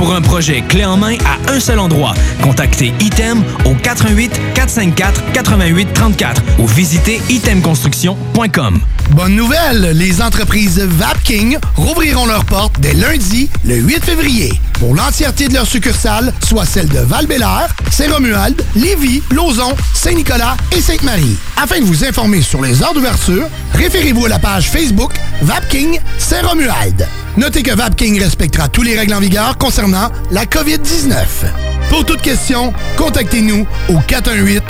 Pour un projet clé en main à un seul endroit, contactez Item au 88 454 88 34 ou visitez itemconstruction.com. Bonne nouvelle, les entreprises Vapking rouvriront leurs portes dès lundi, le 8 février, pour l'entièreté de leurs succursales, soit celles de val Saint-Romuald, Lévis, Lauson, Saint-Nicolas et Sainte-Marie. Afin de vous informer sur les heures d'ouverture, référez-vous à la page Facebook Vapking Saint-Romuald. Notez que Vapking respectera tous les règles en vigueur concernant la COVID-19. Pour toute question, contactez-nous au 418-903-8282.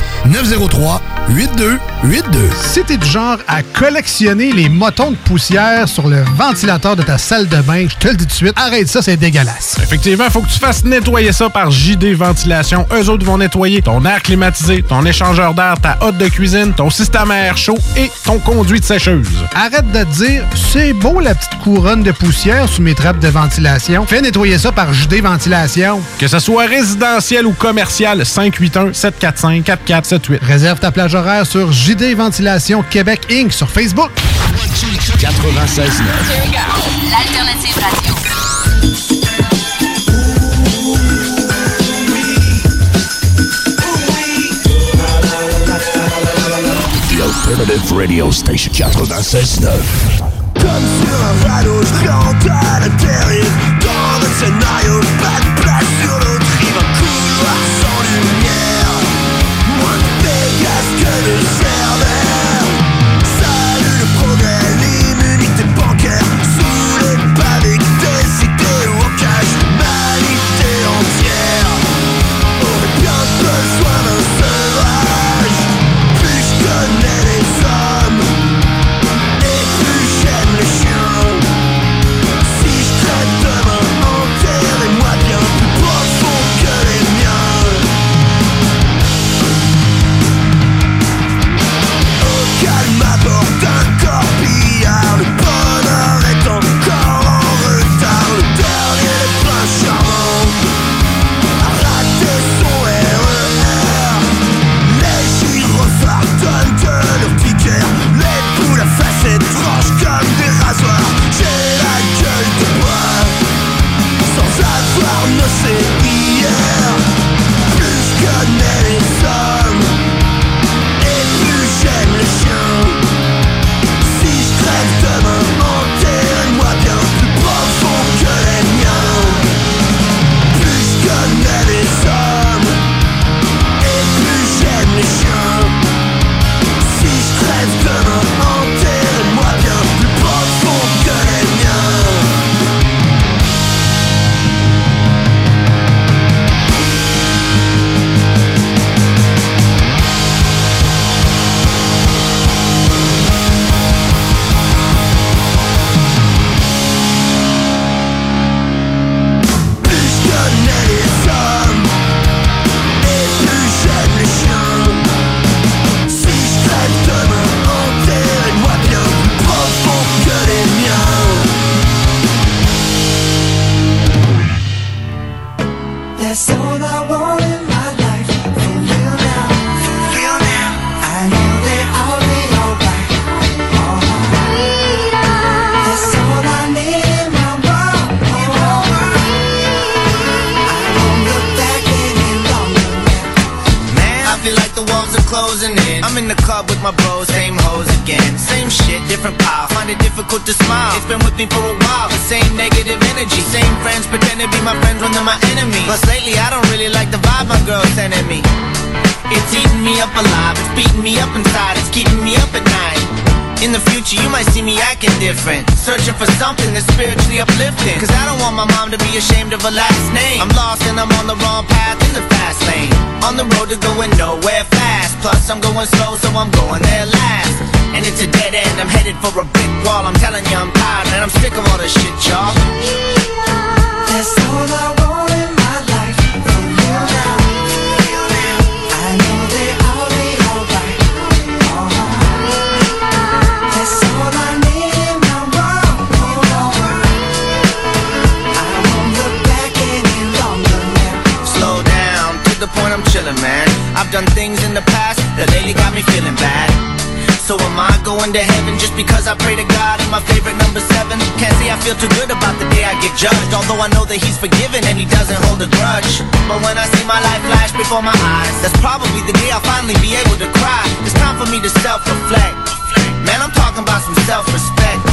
Si t'es du genre à collectionner les motons de poussière sur le ventilateur de ta salle de bain, je te le dis tout de suite, arrête ça, c'est dégueulasse. Effectivement, il faut que tu fasses nettoyer ça par JD Ventilation. Eux autres vont nettoyer ton air climatisé, ton échangeur d'air, ta hotte de cuisine, ton système à air chaud et ton conduit de sécheuse. Arrête de te dire, c'est beau la petite couronne de poussière sous mes trappes de ventilation. Fais nettoyer ça par JD Ventilation. Que ce soit résidentiel ou commercial, 581-745-4478. Réserve ta plage horaire sur JD Ventilation Québec Inc. sur Facebook. 96 L'alternative radio. The Alternative Radio Station 96.9. Comme sur un radeau, je rentre à l'intérieur. Dans le scénario, me for a while. The same negative energy. Same friends pretend to be my friends when they're my enemy. Plus lately, I don't really like the vibe my girl's sending me. It's eating me up alive. It's beating me up inside. It's keeping me up at night. In the future, you might see me acting different. Searching for something that's spiritually uplifting. Cause I don't want my mom to be ashamed of her last name. I'm lost and I'm on the wrong path in the fast lane. On the road to going nowhere fast. Plus, I'm going slow, so I'm going there last. And it's a dead end, I'm headed for a brick wall. I'm telling you I'm tired, and I'm sick of all this shit, y'all. That's all I want in my life. You I know be alright. That's all I need in my world. I won't look back any longer now. Slow down, to the point I'm chilling, man. I've done things in the past that lately got me feeling bad. So am I going to heaven just because I pray to God in my favorite number seven? Can't say I feel too good about the day I get judged, although I know that He's forgiven and He doesn't hold a grudge. But when I see my life flash before my eyes, that's probably the day I'll finally be able to cry. It's time for me to self-reflect. Man, I'm talking about some self-respect. I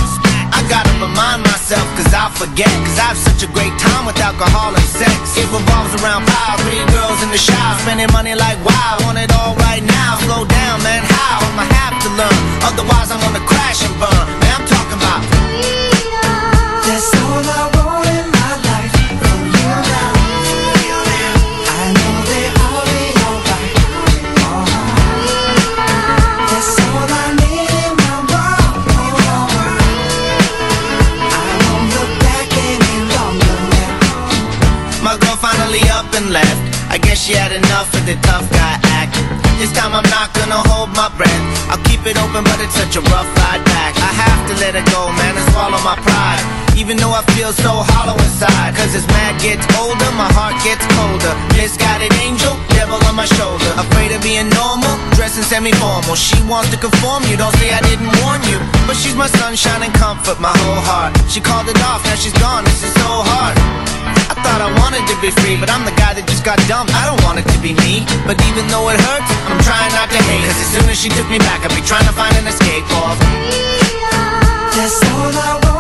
gotta remind myself, cause I'll forget. Cause I have such a great time with alcohol and sex. It revolves around power, pretty girls in the shower, spending money like wow. Want it all right now, slow down, man. How? I'ma have to learn. Otherwise, I'm gonna crash and burn. Man, I'm I guess she had enough of the tough guy act. This time I'm not gonna hold my breath. I'll keep it open, but it's such a rough ride back. I have to let it go, man, and swallow my pride. Even though I feel so hollow inside. Cause as man gets older, my heart gets colder. Misguided angel, devil on my shoulder. Afraid of being normal, dressing semi-formal. She wants to conform, you don't say I didn't warn you. But she's my sunshine and comfort, my whole heart. She called it off, now she's gone, this is so hard. I thought I wanted to be free, but I'm the guy that just got dumped. I don't want it to be me. But even though it hurts, I'm trying not to hate. Cause as soon as she took me back, I'd be trying to find an escape off. That's all I want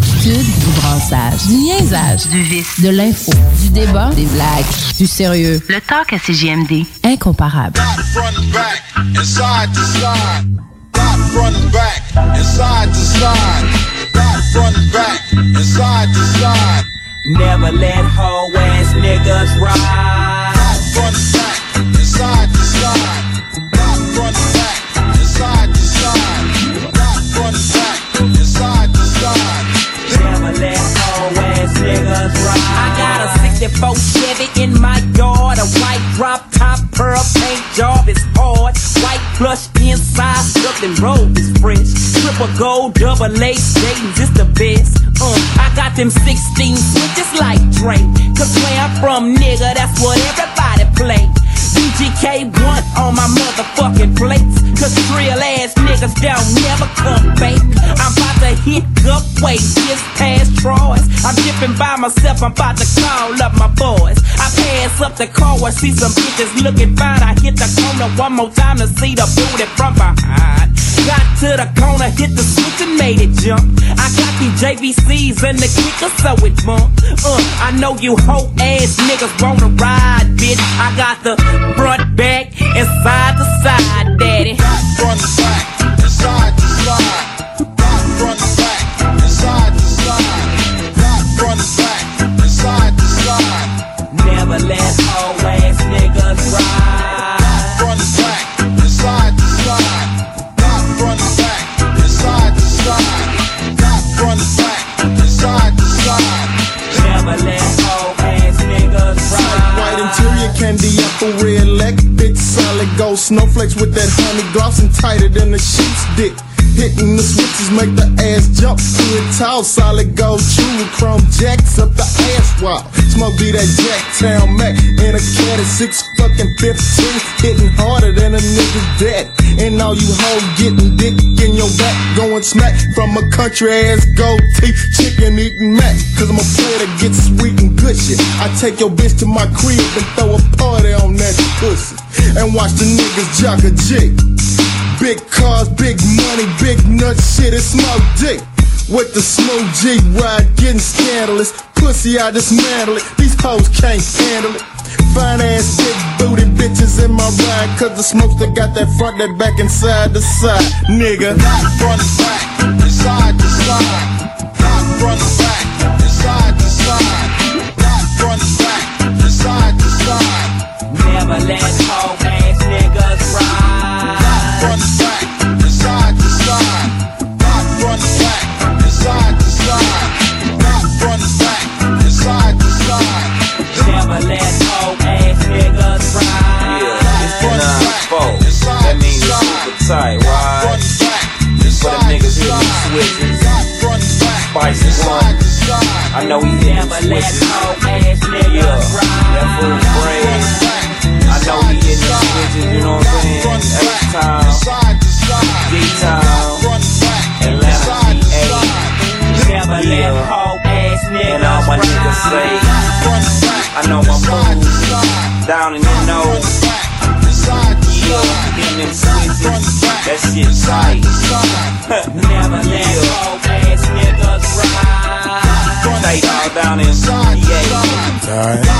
du brassage, du niaisage, du vice, de l'info, du débat, des blagues, du sérieux. Le talk à CGMD, incomparable. front back and side to side. Got front back and side to side. Got front back and side to side. Never let hoe ass niggas ride. Front back front 74 Chevy in my yard. A white drop top, pearl paint job is hard. White plush inside, something robe is fresh. Triple gold, double A, Dayton's is the best. Uh, I got them 16 just like Drake. Cause where I'm from, nigga, that's what everybody play. DGK one on my motherfucking plates. Cause real ass niggas don't never come fake. I'm about to hit up way just past Troy's. I'm dipping by myself, I'm about to call up my boys. I pass up the car where see some bitches looking fine. I hit the corner one more time to see the booty from behind. Got to the corner, hit the switch and made it jump. I got these JVCs and the kicker, so it bump. Uh, I know you hoe ass niggas wanna ride, bitch. I got the front, back, and side to side, daddy. Front back side to side. Apple, red leg, big solid gold snowflakes with that honey gloss and tighter than the sheep's dick. Hitting the switches make the ass jump. Good tall, solid gold chew chrome jacks up the ass wall. Smoke be that Jacktown Mac in a at six fucking fifteen, hitting harder than a nigga's dead. And all you hoes getting dick in your back, going smack from a country ass gold teeth, chicken eating mac. Cause I'm a player that gets sweet and good shit. I take your bitch to my crib and throw a party on that pussy. And watch the niggas jock a jig. Big cars, big money, big nuts. shit, it's my dick. With the smooth G ride, getting scandalous. Pussy, I dismantle it. These hoes can't handle it. Fine ass, big booty bitches in my ride. Cause the smokes that got that front, that back, and side to side. Nigga. Not front, back, and side to side. Not front, back, and side to side. Not front, back, and side to side. Never let switches. Spices. I know he hitting switches. Yeah, that fool's brain. I know he the switches, you know what I'm saying? X-Town, D-Town, Atlanta, PA. Yeah, and all my niggas say, I know my moves, down in the nose. In them switches, tight. Never let ass niggas ride. Tight all down in.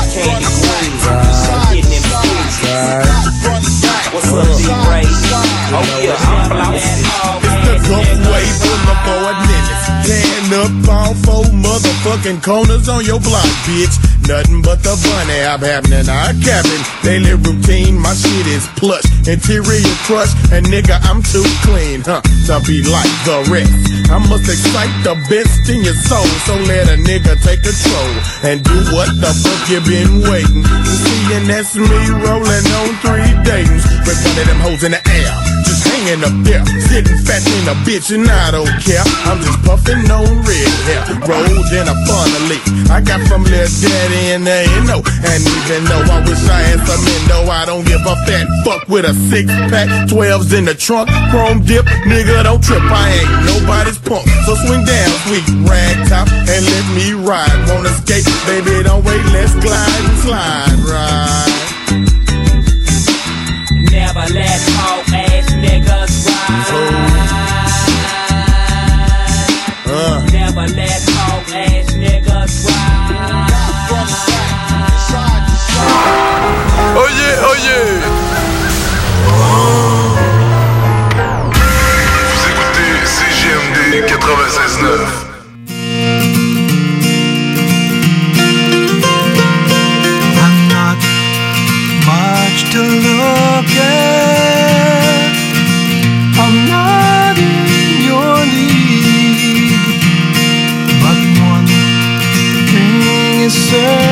Motherfucking corners on your block, bitch. Nothing but the bunny hop happening. I cabin. Daily routine, my shit is plush. Interior crush, and nigga, I'm too clean, huh? To be like the rest. I must excite the best in your soul. So let a nigga take control and do what the fuck you been waiting to see. And that's me rolling on three days. With one of them hoes in the air. Just hanging up there. Sitting fat in a bitch and I don't care. I'm just puffing on red hair. Rolled in a I got from Lil Daddy and they know. And even though I wish I had some endo, I don't give a fat fuck with a six pack. 12s in the trunk. Chrome dip. Nigga, don't trip. I ain't nobody's punk. So swing down, sweet rag top, and let me ride. Wanna skate? Baby, don't wait. Let's glide and slide. Right. Never let hoe ass niggas 96.9. I'm not much to look at. I'm not in your league. But one thing is certain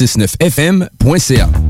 969fm.ca.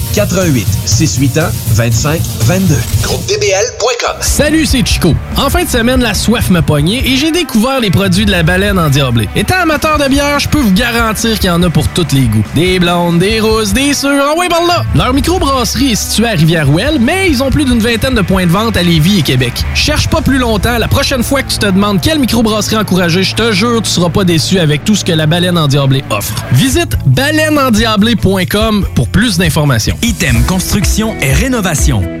88 681 25 22. GroupeDBL.com. Salut, c'est Chico. En fin de semaine, la soif m'a pogné et j'ai découvert les produits de la baleine endiablée. Étant amateur de bière, je peux vous garantir qu'il y en a pour tous les goûts. Des blondes, des rousses, des sûres, en ouais, par là! Leur microbrasserie est située à Rivière-Ouelle, mais ils ont plus d'une vingtaine de points de vente à Lévis et Québec. Cherche pas plus longtemps, la prochaine fois que tu te demandes quelle microbrasserie encourager, je te jure, tu seras pas déçu avec tout ce que la baleine endiablée offre. Visite baleineendiablée.com pour plus d'informations. Item Construction et Rénovation.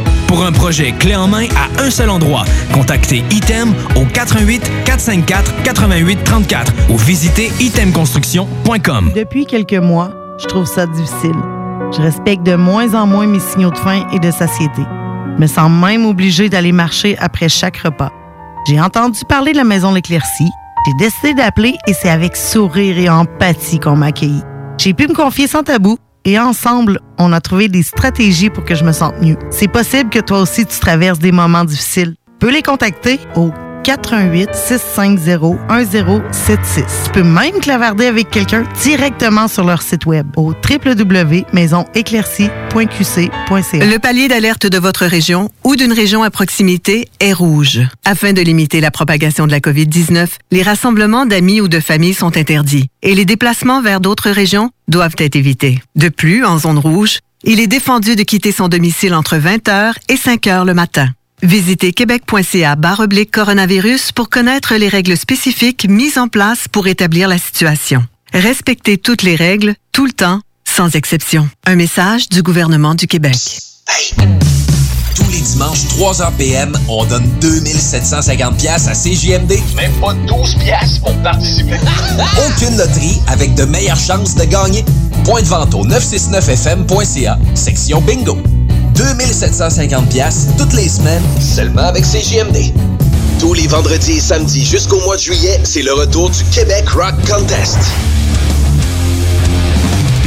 Pour un projet clé en main à un seul endroit, contactez Item au 88 454 88 34 ou visitez itemconstruction.com. Depuis quelques mois, je trouve ça difficile. Je respecte de moins en moins mes signaux de faim et de satiété. Je me sens même obligée d'aller marcher après chaque repas. J'ai entendu parler de la maison L'Éclaircie. J'ai décidé d'appeler et c'est avec sourire et empathie qu'on m'a accueilli. J'ai pu me confier sans tabou et ensemble, on a trouvé des stratégies pour que je me sente mieux. C'est possible que toi aussi tu traverses des moments difficiles. Peux les contacter au 418 650 1076. Tu peux même clavarder avec quelqu'un directement sur leur site web au www.maisonéclaircie.qc.ca. Le palier d'alerte de votre région ou d'une région à proximité est rouge. Afin de limiter la propagation de la COVID-19, les rassemblements d'amis ou de familles sont interdits et les déplacements vers d'autres régions doivent être évités. De plus, en zone rouge, il est défendu de quitter son domicile entre 20h et 5h le matin. Visitez québec.ca oblique coronavirus pour connaître les règles spécifiques mises en place pour établir la situation. Respectez toutes les règles, tout le temps, sans exception. Un message du gouvernement du Québec. Tous les dimanches, 3h PM, on donne 2750 pièces à CJMD. Même pas 12 pièces pour participer. Aucune loterie avec de meilleures chances de gagner. Point de vente au 969fm.ca, section bingo. 2750 pièces toutes les semaines, seulement avec CJMD. Tous les vendredis et samedis jusqu'au mois de juillet, c'est le retour du Québec Rock Contest.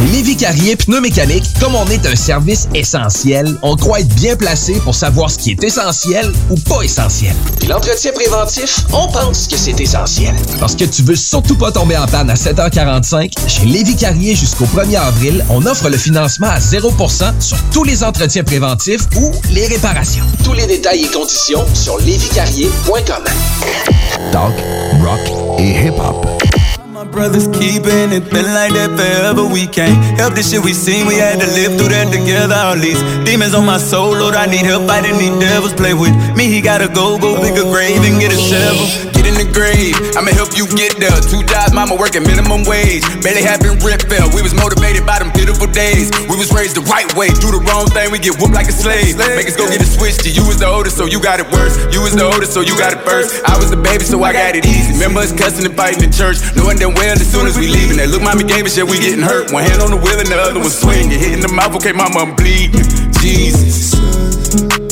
Chez Lévi Carrier Pneumécanique, comme on est un service essentiel, on croit être bien placé pour savoir ce qui est essentiel ou pas essentiel. Puis l'entretien préventif, on pense que c'est essentiel. Parce que tu veux surtout pas tomber en panne à 7h45, chez Lévi Carrier jusqu'au 1er avril, on offre le financement à 0% sur tous les entretiens préventifs ou les réparations. Tous les détails et conditions sur lévicarrier.com. Talk, rock et hip-hop. My brothers keeping it been like that forever. We can't help the shit we seen. We had to live through that together. All these demons on my soul, Lord, I need help fighting these devils. Play with me, he gotta go, go pick a grave and get a shovel. Get in the grave, I'ma help you get there. Two jobs, mama working minimum wage. Barely having rent fell. We was motivated by them pitiful days. We was raised the right way. Do the wrong thing, we get whooped like a slave. Make us go get a switch to you was the oldest, so you got it worse. You was the oldest, so you got it first. I was the baby, so I got it easy. Remember us cussing and fighting in church, knowing damn well as soon as we leaving. That look, mommy gave us shit, we getting hurt. One hand on the wheel and the other one swinging. Hitting the mouth, okay, mama, I'm bleeding. Jesus.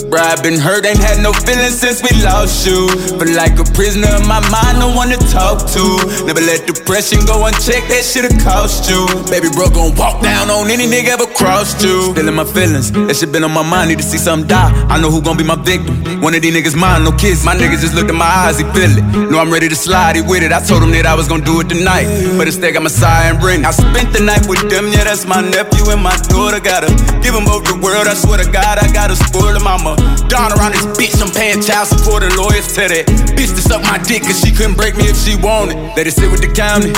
Bruh, I been hurt, ain't had no feelings since we lost you. But like a prisoner in my mind, no one to talk to. Never let depression go unchecked, that shit'll cost you. Baby bro gon' walk down on any nigga ever crossed you. In my feelings, that shit been on my mind, need to see something die. I know who gon' be my victim. One of these niggas mine, no kiss. My niggas just looked in my eyes, he feel it. Know I'm ready to slide, he with it. I told him that I was gon' do it tonight. But instead got my side and bring. I spent the night with them, yeah, that's my nephew and my daughter. Gotta give them both the world, I swear to God, I gotta spoil them. I'm Don around this bitch, I'm paying child support and lawyers to that bitch to suck my dick cause she couldn't break me if she wanted. Let it sit with the county.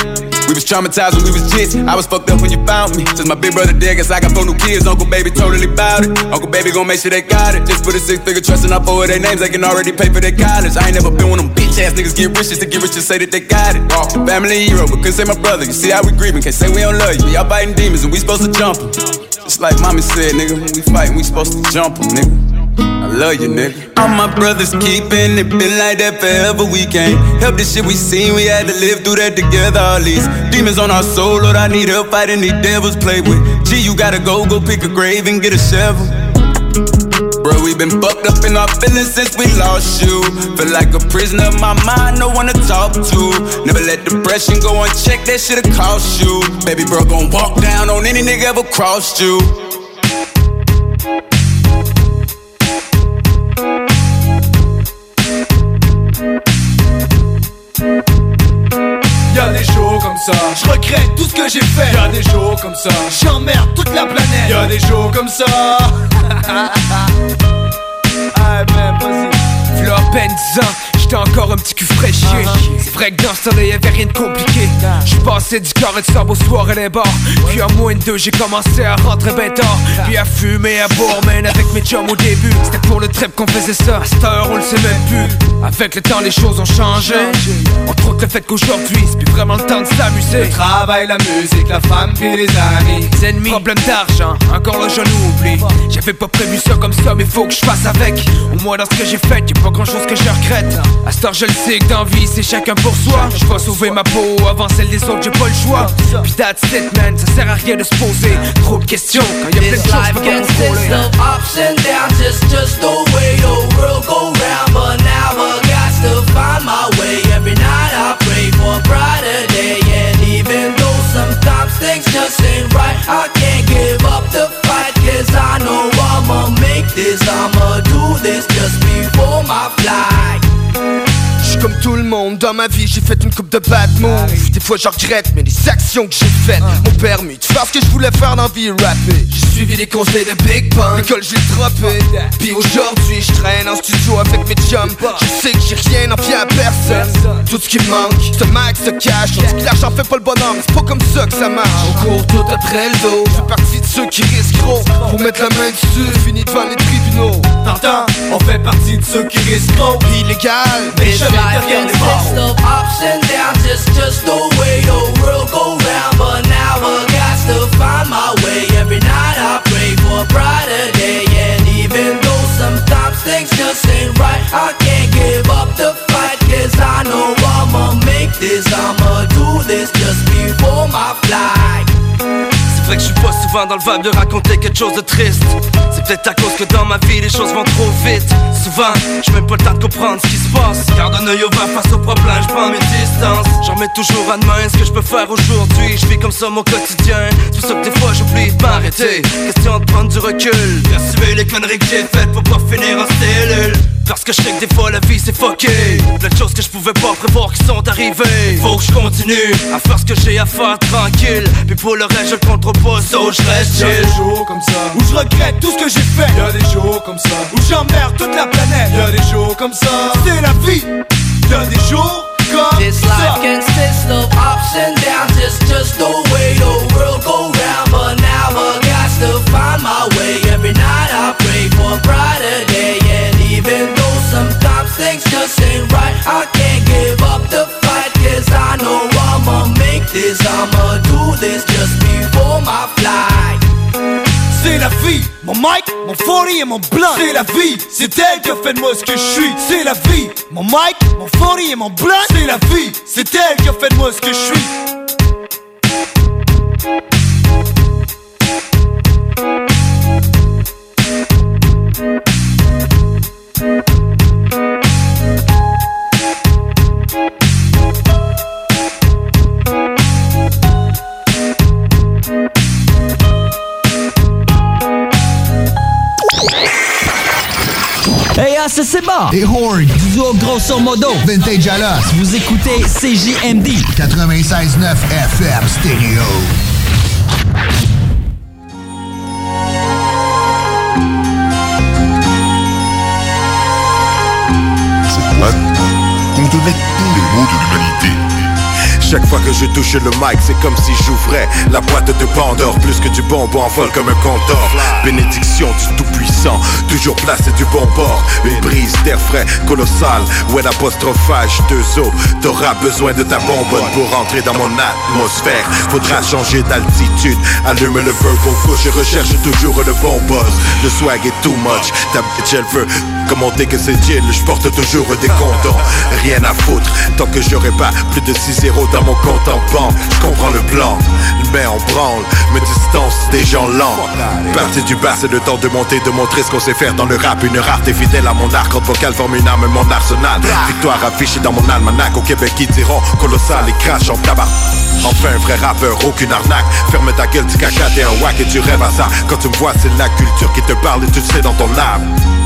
We was traumatized when we was kids. I was fucked up when you found me. Since my big brother dead, guess I got four new kids. Uncle Baby totally bout it. Uncle Baby gon' make sure they got it. Just put a six figure trust all four of their names. They can already pay for their college. I ain't never been one of them bitch ass niggas get rich just to get rich to say that they got it. Oh, family hero, but couldn't say my brother. You see how we grieving? Can't say we don't love you. Y'all fighting demons and we supposed to jump 'em. Just like mommy said, nigga, when we fighting, we supposed to jump 'em, nigga. I love you, nigga. All my brothers keeping it been like that forever. We can't help the shit we seen. We had to live through that together. All these demons on our soul, Lord, I need help fighting these devils. Play with G, you gotta go, go pick a grave and get a shovel. Bro, we been fucked up in our feelings since we lost you. Feel like a prisoner of my mind, no one to talk to. Never let depression go unchecked, that shit'll cost you. Baby bro, gon' walk down on any nigga ever crossed you. Je regrette tout ce que j'ai fait. Y'a des jours comme ça, j'emmerde toute la planète. Y'a des jours comme ça. Ah ben V'là à peine 10 ans, j'étais encore un petit cul fraîchier C'est vrai que dans ce temps-là y'avait rien de compliqué. Je passais du carré de sable au soir et les bars. Puis en moins de deux j'ai commencé à rentrer ben tard. Puis à fumer, à boire, man, avec mes chums au début. C'était pour le trip qu'on faisait ça, à cette heure on le sait même plus. Avec le temps les choses ont changé. Entre autres le fait qu'aujourd'hui c'est plus vraiment le temps de s'amuser. Le travail, la musique, la femme puis les amis. les ennemis, problème d'argent, encore là j'en oublie J'avais pas prévu ça comme ça mais faut que je fasse avec. Au moins dans ce que j'ai fait, y'a pas grand chose que je regrette À heure je le sais que dans vie c'est chacun pour soi Je vais sauver ma peau avant celle des autres, j'ai pas le choix Puis that's it man, ça sert à rien de se poser Trop de questions quand y'a plein de choses contrôler of ups and downs, it's just the way the world go round. But now I got to find my way. Every night I pray for a brighter day. And even though sometimes things just ain't right, I can't give up the fight. Cause I know I'ma make this, I'ma do this just before my flight. J'suis comme tout le monde, dans ma vie j'ai fait une coupe de bad moves. Des fois je regrette, mais les actions que j'ai faites M'ont permis de faire ce que je voulais faire dans la vie rapper. J'ai suivi les conseils de Big Pun, l'école j'ai droppé. Puis aujourd'hui je traîne en studio avec mes chums. Je sais que j'ai rien envie à personne. Tout ce qui manque, un max de cash. On dit que l'argent fait pas le mais c'est pas comme ça que ça marche. On court tout après le dos, je fais partie de ceux qui risquent gros. Pour mettre la main dessus, fini devant les tribunaux. T'entends, on fait partie de ceux qui risquent trop. Illégal, mais jamais life les consists ups and downs, it's just the way the world go round. But now I got to find my way. Every night I pray for a brighter day. And even though sometimes things just ain't right, I can't give up the fight. Cause I know I'ma make this, I'ma do this just before my flight. Vrai que je suis pas souvent dans le vibe de raconter quelque chose de triste. C'est peut-être à cause que dans ma vie les choses vont trop vite. Souvent, j'ai même pas le temps de comprendre ce qui se passe. Garde un œil ouvert face aux problèmes, je prends mes distances. J'en remets toujours à demain ce que je peux faire aujourd'hui. Je vis comme ça mon quotidien. C'est pour ça que des fois j'oublie de m'arrêter. Question de prendre du recul. Percevoir les conneries que j'ai faites pour pas finir en cellule. Parce que je sais que des fois la vie c'est fucké. Plein de choses que je pouvais pas prévoir qui sont arrivées. Faut que je continue à faire ce que j'ai à faire tranquille. Puis pour le reste je le contrôle so je reste Y'a chill des jours comme ça où je regrette tout ce que j'ai fait. Y'a des jours comme ça où j'emmerde toute la planète. Y'a des jours comme ça, c'est la vie. Y'a des jours comme This ça. life consists of ups and downs, it's just the way the world go round. But now I got to find my way. Every night I pray for a brighter day. And even though sometimes things just ain't right, I can't give up the I'ma make this, I'ma do this just before my flight. C'est la vie, mon mic, mon 40 et mon blunt C'est la vie, c'est elle qui a fait de moi ce que je suis. C'est la vie, mon mic, mon 40 et mon blunt C'est la vie, c'est elle qui a fait de moi ce que je suis C'est bon! Et Horde. Du duo grosso modo. Vintage Alos. Vous écoutez CJMD. 96.9 FM Stereo. Cette boîte contenait tous les maux de l'humanité. Chaque fois que je touche le mic, c'est comme si j'ouvrais la boîte de Pandore. Plus que du bonbon en vol comme un compteur. Bénédiction du Tout-Puissant, toujours placé du bon bord. Une brise d'air frais, colossale. Ouais, l'apostrophage, deux os. T'auras besoin de ta bonbonne pour entrer dans mon atmosphère. Faudra changer d'altitude. Allume le verbal push, je recherche toujours le bon buzz. Le swag est too much. Ta bitch, elle veut commenter que c'est chill. Je porte toujours des comptants. Rien à foutre. Tant que j'aurai pas plus de 6-0 dans mon compte en banque. Je comprends le plan. Mets en branle. Me distance des gens lents. Parti du bas, c'est le temps de monter, de montrer ce qu'on sait faire dans le rap. Une rareté fidèle à mon arc. Entre vocal forme une arme, mon arsenal. Victoire affichée dans mon almanach. Au Québec, ils diront colossal et crash en tabac. Enfin, un vrai rappeur, aucune arnaque. Ferme ta gueule, tu caca, t'es un wack et tu rêves à ça. Quand tu me vois, c'est la culture qui te parle et tu le sais dans ton âme.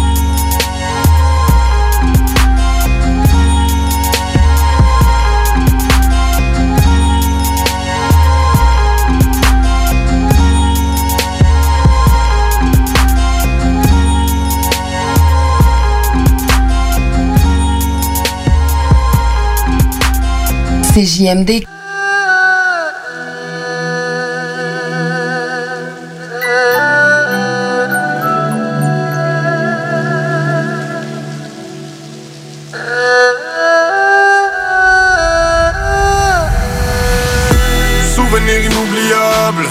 CJMD. Souvenir inoubliable.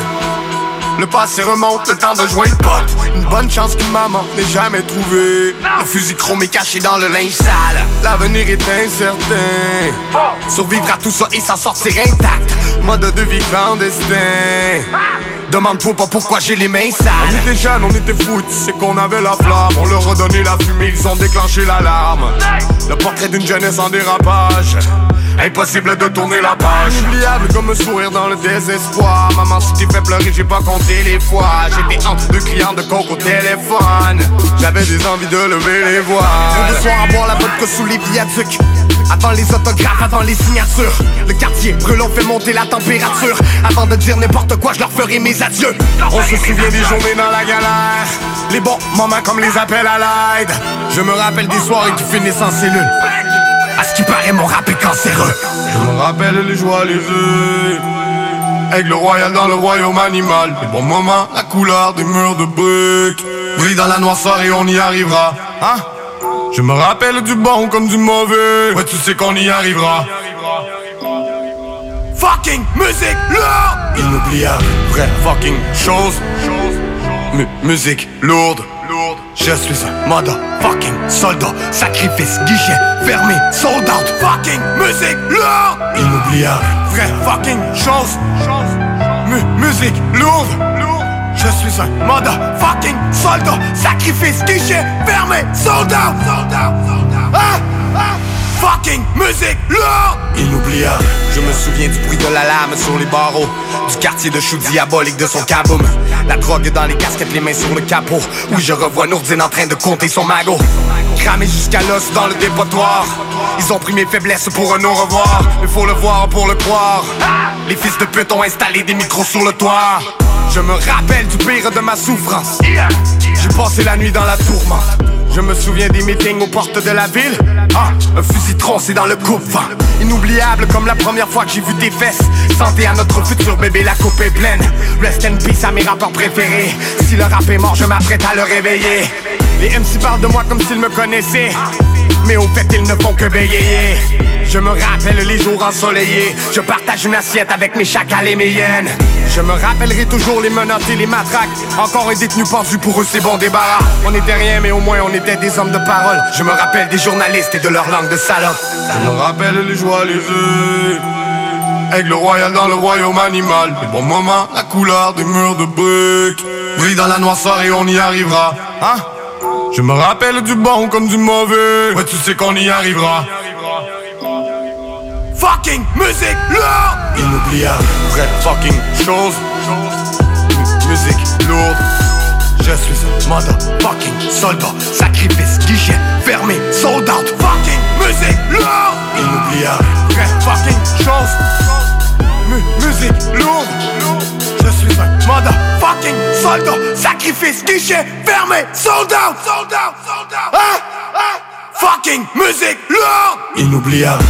Le passé remonte, le temps de jouer le pote. Bonne chance qu'une maman n'ait jamais trouvé. Le fusil chromé caché dans le linge sale. L'avenir est incertain. Survivre à tout ça et s'en sortir intact. Mode de vie clandestin. Demande-toi pas pourquoi j'ai les mains sales. On était jeunes, on était fous, tu sais qu'on avait la flamme. On leur a donné la fumée, ils ont déclenché l'alarme. Le portrait d'une jeunesse en dérapage. Impossible de tourner la page. Inoubliable comme un sourire dans le désespoir. Maman si tu fais pleurer j'ai pas compté les fois. J'étais entre deux clients de coke au téléphone. J'avais des envies de lever les voix Le soir à boire la vodka sous les viaducs. Avant les autographes, avant les signatures. Le quartier brûle, on fait monter la température. Avant de dire n'importe quoi, je leur ferai mes adieux. On se souvient des journées dans la galère. Les bons moments comme les appels à l'aide. Je me rappelle des soirées qui finissent en cellule. À ce qui paraît, mon rap est cancéreux. Rappelle les joies, les œufs. Aigle royal dans le royaume animal. Les bons moments, la couleur des murs de briques. Brille dans la noirceur et on y arrivera. Hein? Je me rappelle du bon comme du mauvais. Ouais, tu sais qu'on y arrivera. Fucking musique lourde! Inoubliable, vraie fucking chose. Mu- musique lourde. Je suis un motherfucking soldat. Sacrifice, guichet, fermé, sold out. Fucking musique lourde. Inoubliable, vraie fucking chose. Mu- musique lourde. Je suis un motherfucking soldat. Sacrifice, guichet, fermé, sold out. Sold out, sold out. Ah, ah. Fucking musique lourde Inoubliable. Je me souviens du bruit de l'alarme sur les barreaux Du quartier de chou diabolique de son kaboom La drogue dans les casquettes, les mains sur le capot. Oui je revois Nourdine en train de compter son magot. Cramé jusqu'à l'os dans le dépotoir. Ils ont pris mes faiblesses pour un au revoir. Il faut le voir pour le croire. Les fils de pute ont installé des micros sur le toit. Je me rappelle du pire de ma souffrance. J'ai passé la nuit dans la tourmente je me souviens des meetings aux portes de la ville. Ah, un fusil troncé dans le coupe-vent. Inoubliable comme la première fois que j'ai vu tes fesses. Santé à notre futur bébé, la coupe est pleine. Rest in peace à mes rappeurs préférés. Si le rap est mort, je m'apprête à le réveiller. Les MC parlent de moi comme s'ils me connaissaient. Mais au fait, ils ne font que bégayer. Je me rappelle les jours ensoleillés. Je partage une assiette avec mes chacals et mes hyènes. Je me rappellerai toujours les menottes et les matraques. Encore un détenu pendu pour eux, c'est bon débarras. On n'était rien, mais au moins on était des hommes de parole. Je me rappelle des journalistes et de leur langue de salope. Je me rappelle les joies, les œufs. Aigle royal dans le royaume animal. Les bons moments, la couleur des murs de briques. Brille dans la noirceur et on y arrivera. Hein? Je me rappelle du bon comme du mauvais. Ouais, tu sais qu'on y arrivera. Fucking musique lourde! Inoubliable, vraie fucking chose. M- musique lourde. Je suis un motherfucking soldat. Sacrifice, guichet, fermé, sold out. Fucking musique lourde! Inoubliable, vraie fucking chose. Mu- musique lourde. Je suis un motherfucking soldat. Sacrifice, guichet, fermé, sold out, sold out, sold out. Ah, ah. Fucking musique lourde! Inoubliable.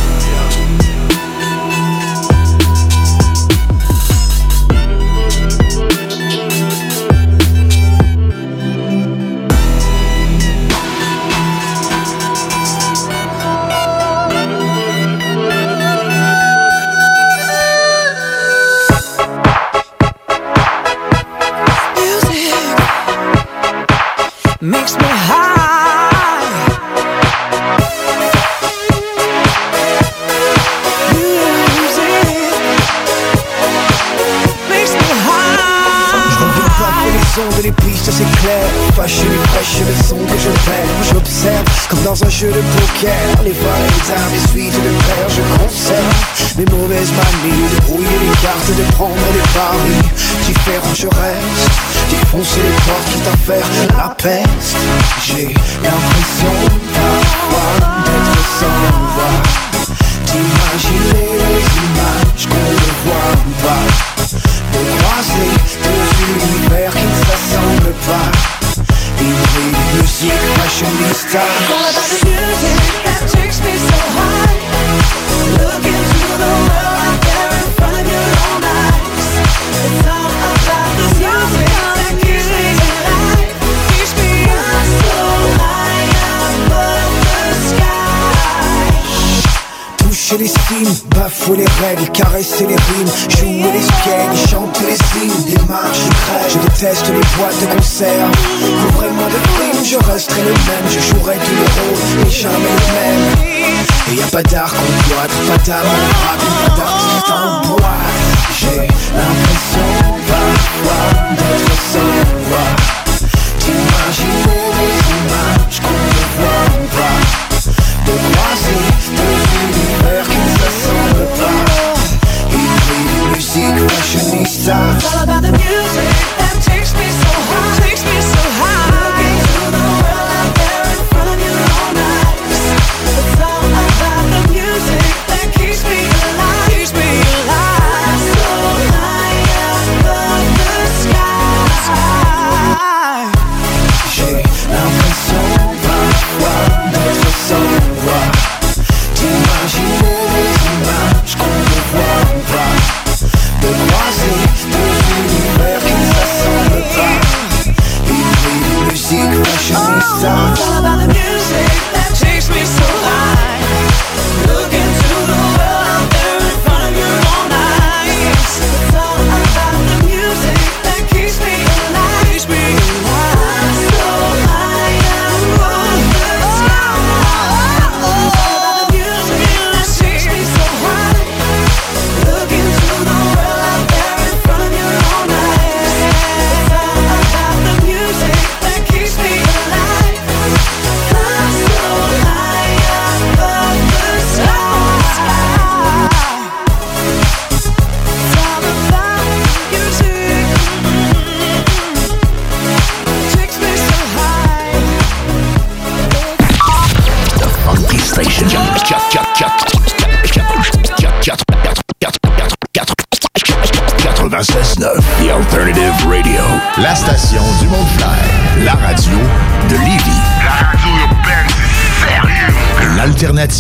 Clair. Fâché, fraîche, le son que je perds J'observe comme dans un jeu de poker. Les voix les armes, les suites de paires Je conserve mes mauvaises manies De brouiller les cartes, de prendre les paris Différent je reste Défoncer les portes quitte à faire la peste J'ai l'impression parfois d'être sans voix. D'imaginer les images qu'on ne voit pas De croiser deux univers qui ne s'assemblent pas All about the music that takes me so high. Look into the world out there in front of your own eyes. It's all about the music that keeps me alive. Keeps me up so high above the sky. Toucher les cimes, bafouer les règles, caresser les rimes, jouer les spièges, chanter les hymnes, des marches, je je déteste les boîtes de concert. Couvrez-moi de primes, je resterai le même, je jouerai tous les rôles, mais jamais le même. Et y a pas d'art qu'on doit, pas d'amour, pas d'artiste en boîte. J'ai l'impression parfois d'être sans voix, d'imaginer les images qu'on ne voit pas. De croiser time.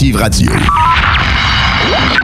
L'Alternative Radio.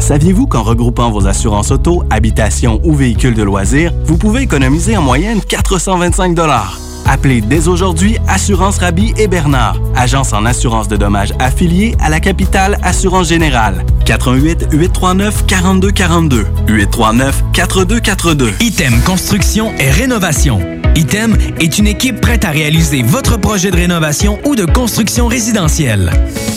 Saviez-vous qu'en regroupant vos assurances auto, habitation ou véhicules de loisirs, vous pouvez économiser en moyenne 425 Appelez dès aujourd'hui Assurance Rabi et Bernard, agence en assurance de dommages affiliée à la capitale Assurance Générale. 88 839 42 42 839 4242. Item Construction et Rénovation. Item est une équipe prête à réaliser votre projet de rénovation ou de construction résidentielle.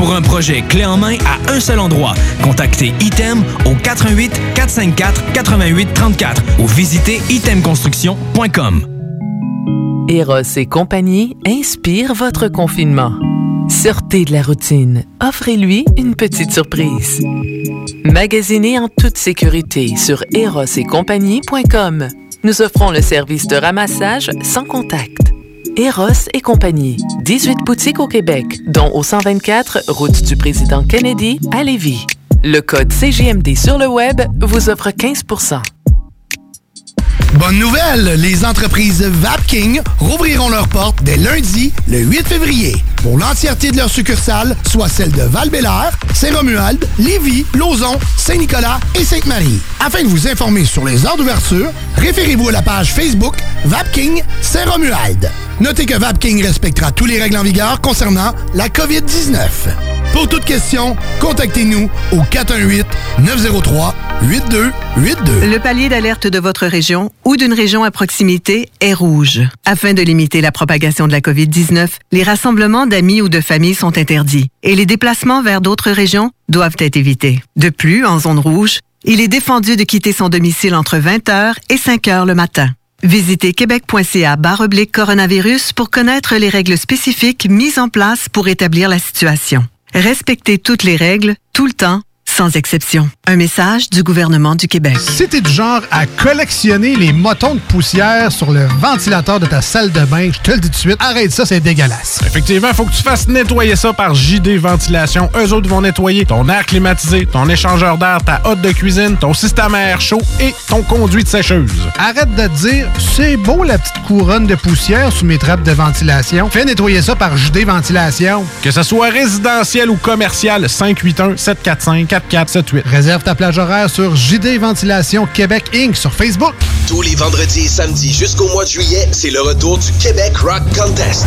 Pour un projet clé en main à un seul endroit, contactez Item au 88 454 88 34 ou visitez itemconstruction.com. Eros et compagnie inspire votre confinement. Sortez de la routine. Offrez-lui une petite surprise. Magasinez en toute sécurité sur erosetcompagnie.com. Nous offrons le service de ramassage sans contact. Eros et compagnie. 18 boutiques au Québec, dont au 124 route du président Kennedy à Lévis. Le code CGMD sur le web vous offre 15 Bonne nouvelle, les entreprises Vapking rouvriront leurs portes dès lundi, le 8 février, pour l'entièreté de leurs succursales, soit celles de val Saint-Romuald, Lévis, Lauson, Saint-Nicolas et Sainte-Marie. Afin de vous informer sur les heures d'ouverture, référez-vous à la page Facebook Vapking Saint-Romuald. Notez que Vapking respectera tous les règles en vigueur concernant la COVID-19. Pour toute question, contactez-nous au 418-903-8282. Le palier d'alerte de votre région ou d'une région à proximité est rouge. Afin de limiter la propagation de la COVID-19, les rassemblements d'amis ou de familles sont interdits et les déplacements vers d'autres régions doivent être évités. De plus, en zone rouge, il est défendu de quitter son domicile entre 20h et 5h le matin. Visitez québec.ca coronavirus pour connaître les règles spécifiques mises en place pour établir la situation. Respectez toutes les règles, tout le temps, sans exception. Un message du gouvernement du Québec. Si t'es du genre à collectionner les motons de poussière sur le ventilateur de ta salle de bain, je te le dis tout de suite, arrête ça, c'est dégueulasse. Effectivement, faut que tu fasses nettoyer ça par JD Ventilation. Eux autres vont nettoyer ton air climatisé, ton échangeur d'air, ta hotte de cuisine, ton système à air chaud et ton conduit de sécheuse. Arrête de te dire, c'est beau la petite couronne de poussière sous mes trappes de ventilation. Fais nettoyer ça par JD Ventilation. Que ce soit résidentiel ou commercial, 581 745 4478. Réserve ta plage horaire sur JD Ventilation Québec Inc. sur Facebook. Tous les vendredis et samedis jusqu'au mois de juillet, c'est le retour du Québec Rock Contest.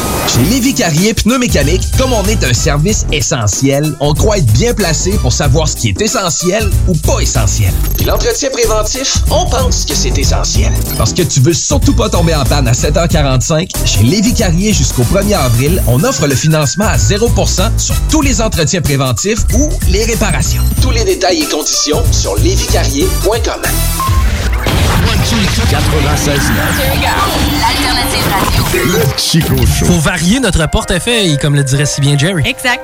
Chez Lévi Carrier Pneumécanique, comme on est un service essentiel, on croit être bien placé pour savoir ce qui est essentiel ou pas essentiel. Puis l'entretien préventif, on pense que c'est essentiel. Parce que tu veux surtout pas tomber en panne à 7h45, chez Lévi Carrier jusqu'au 1er avril, on offre le financement à 0% sur tous les entretiens préventifs ou les réparations. Tous les détails et conditions sur lévicarrier.com. 96 L'alternative radio. Le Chico Show. Faut varier notre portefeuille, comme le dirait si bien Jerry. Exact.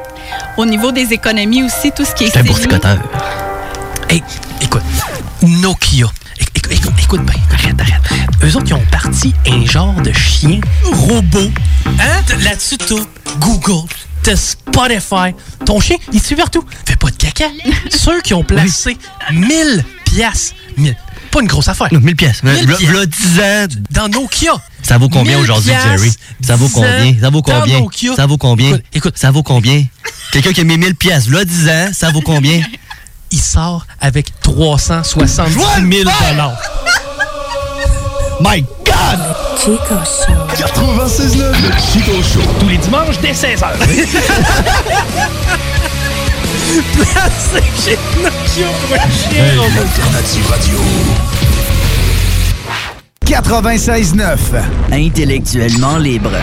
Au niveau des économies aussi, tout ce qui est C'est un boursicoteur. Hey, écoute, Nokia. Éc- éc- écoute, écoute bien, arrête, arrête, arrête. Eux autres, ils ont parti un genre de chien robot. Hein? Là-dessus, t'as Google, t'as Spotify. Ton chien, il suit partout. Fais pas de caca. Ceux qui ont placé 1000 piastres, 1000, pas une grosse affaire. 1000 pièces. 1000 V'là- piastres. v'là 10 ans. Dans Nokia. Ça vaut combien 1000 aujourd'hui, Jerry? Ça vaut 10 combien? Ça vaut combien? Ça vaut combien? Écoute, écoute. Ça vaut combien? Quelqu'un qui a mis 1000 pièces, là 10 ans, ça vaut combien? Il sort avec 370 000 dollars. My God! Chico Show. 96.9, le Chico Show. Tous les dimanches dès 16h. Placé chez Nokia pour un chien l'alternative radio. 96.9. Intellectuellement libre.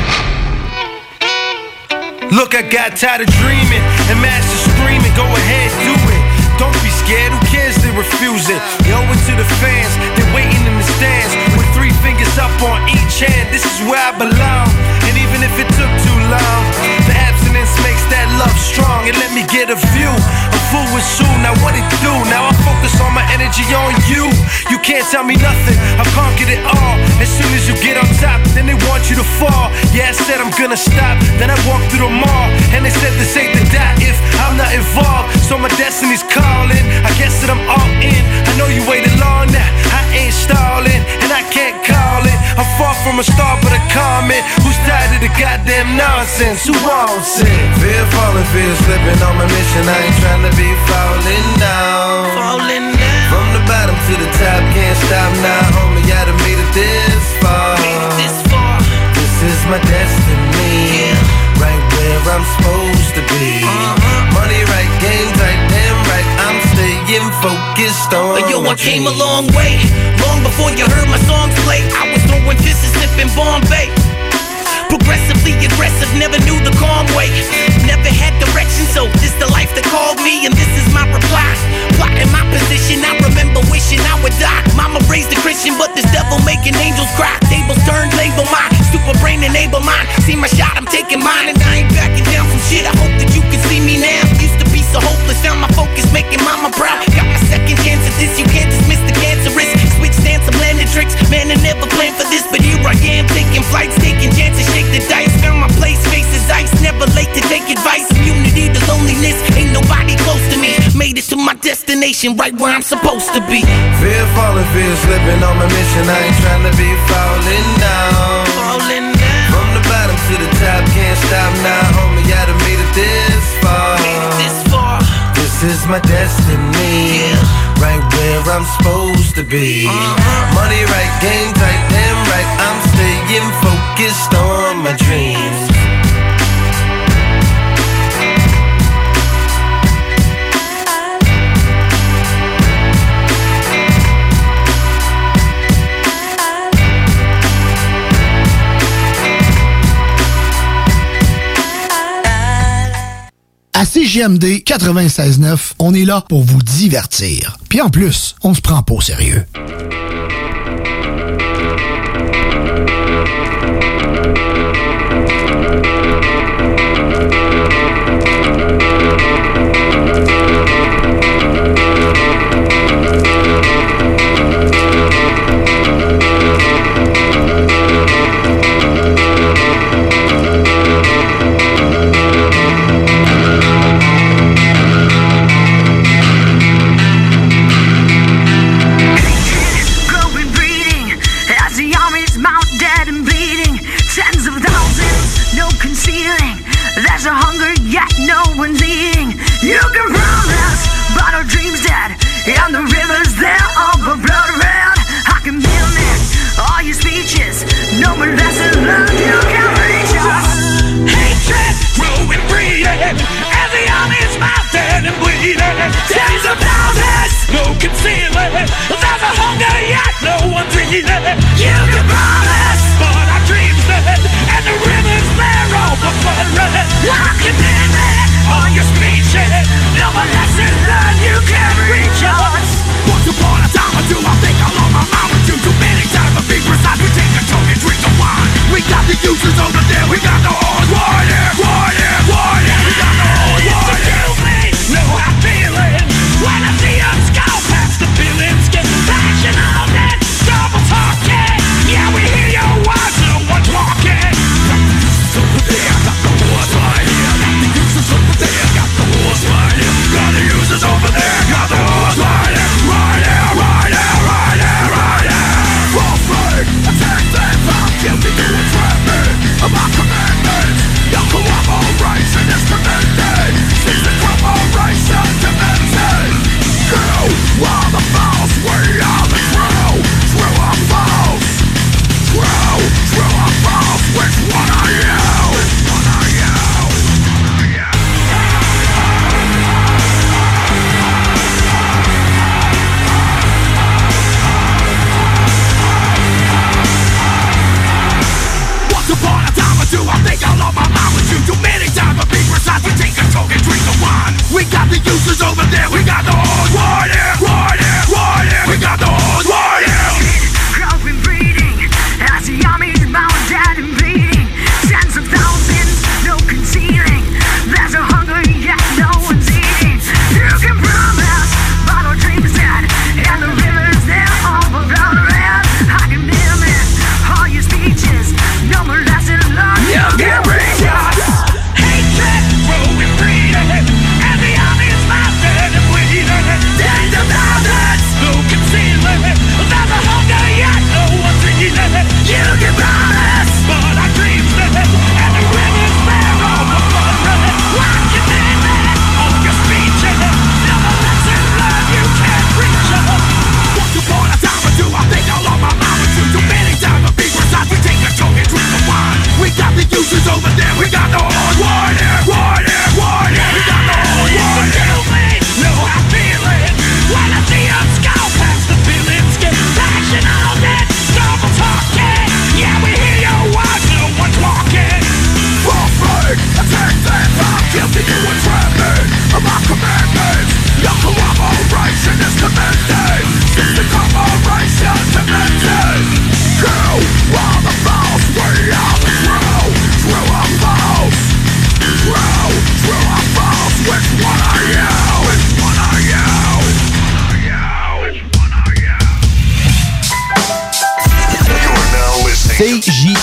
Look, I got tired of dreaming and master screaming. Go ahead, do it. Don't be scared. Who cares? They refuse it. Yo, and to the fans, they're waiting in the stands with three fingers up on each hand. This is where I belong. And even if it took too long, makes that love strong. And let me get a view. A fool was soon. Now what it do? Now I focus all my energy on you. You can't tell me nothing. I've conquered it all. As soon as you get on top, then they want you to fall. Yeah, I said I'm gonna stop. Then I walked through the mall, and they said this ain't the die if I'm not involved. So my destiny's calling. I guess that I'm all in. I know you waited long now. I ain't stalling, and I can't call it. I'm far from a star, but a comment. Who's tired of the goddamn nonsense? Who wants it? Fear falling, fear slipping on my mission. I ain't trying to be falling down. Falling down. From the bottom to the top, can't stop now, homie. I done made it this far. this far. This is my destiny. Yeah. Right where I'm supposed to be. Uh-huh. Money right, game tight, damn right. I'm staying focused on. Yo, I came a long way. Long before you heard my songs play. I was throwing and sipping Bombay. Progressively aggressive, never knew the calm way. Never had direction, so this the life they called me. and this is my reply. Plotting my position, I remember wishing I would die. Mama raised a Christian, but this devil making angels cry. Tables turned, label mine. Stupid brain enable mine. See my shot, I'm taking mine, and I ain't backing down from shit. I hope that you can see me now. Used to be so hopeless, now my focus making mama proud. Got my second chance at this, you can't dismiss. I'm landing tricks. Man, I never planned for this, but here I am, taking flights, taking chances, shake the dice. Found my place, faces ice, never late to take advice. Immunity to loneliness, ain't nobody close to me. Made it to my destination, right where I'm supposed to be. Fear falling, fear slipping on my mission. I ain't trying to be falling down. Falling down. From the bottom to the top, can't stop now, homie. I done made it this is my destiny. Right where I'm supposed to be. Money right, game tight, damn right. I'm staying focused on my dreams. À CGMD 96.9, on est là pour vous divertir. Puis en plus, on se prend pas au sérieux. There's a hunger, yet no one's eating. You can promise, but our dreams dead. And the rivers, they're all but blood red. I can mimic all your speeches. No more lesson learned, you can reach us. Hatred, growing, breeding, and the army's mounted and bleeding. Tens of thousands, no concealing. There's a hunger yet no one's eating. You can promise, all your speeches. No learned, you can't reach us. I think I my mind with you. Too many times precise, we take a and drink wine. We got the uses over there, we got the horns right here, right here,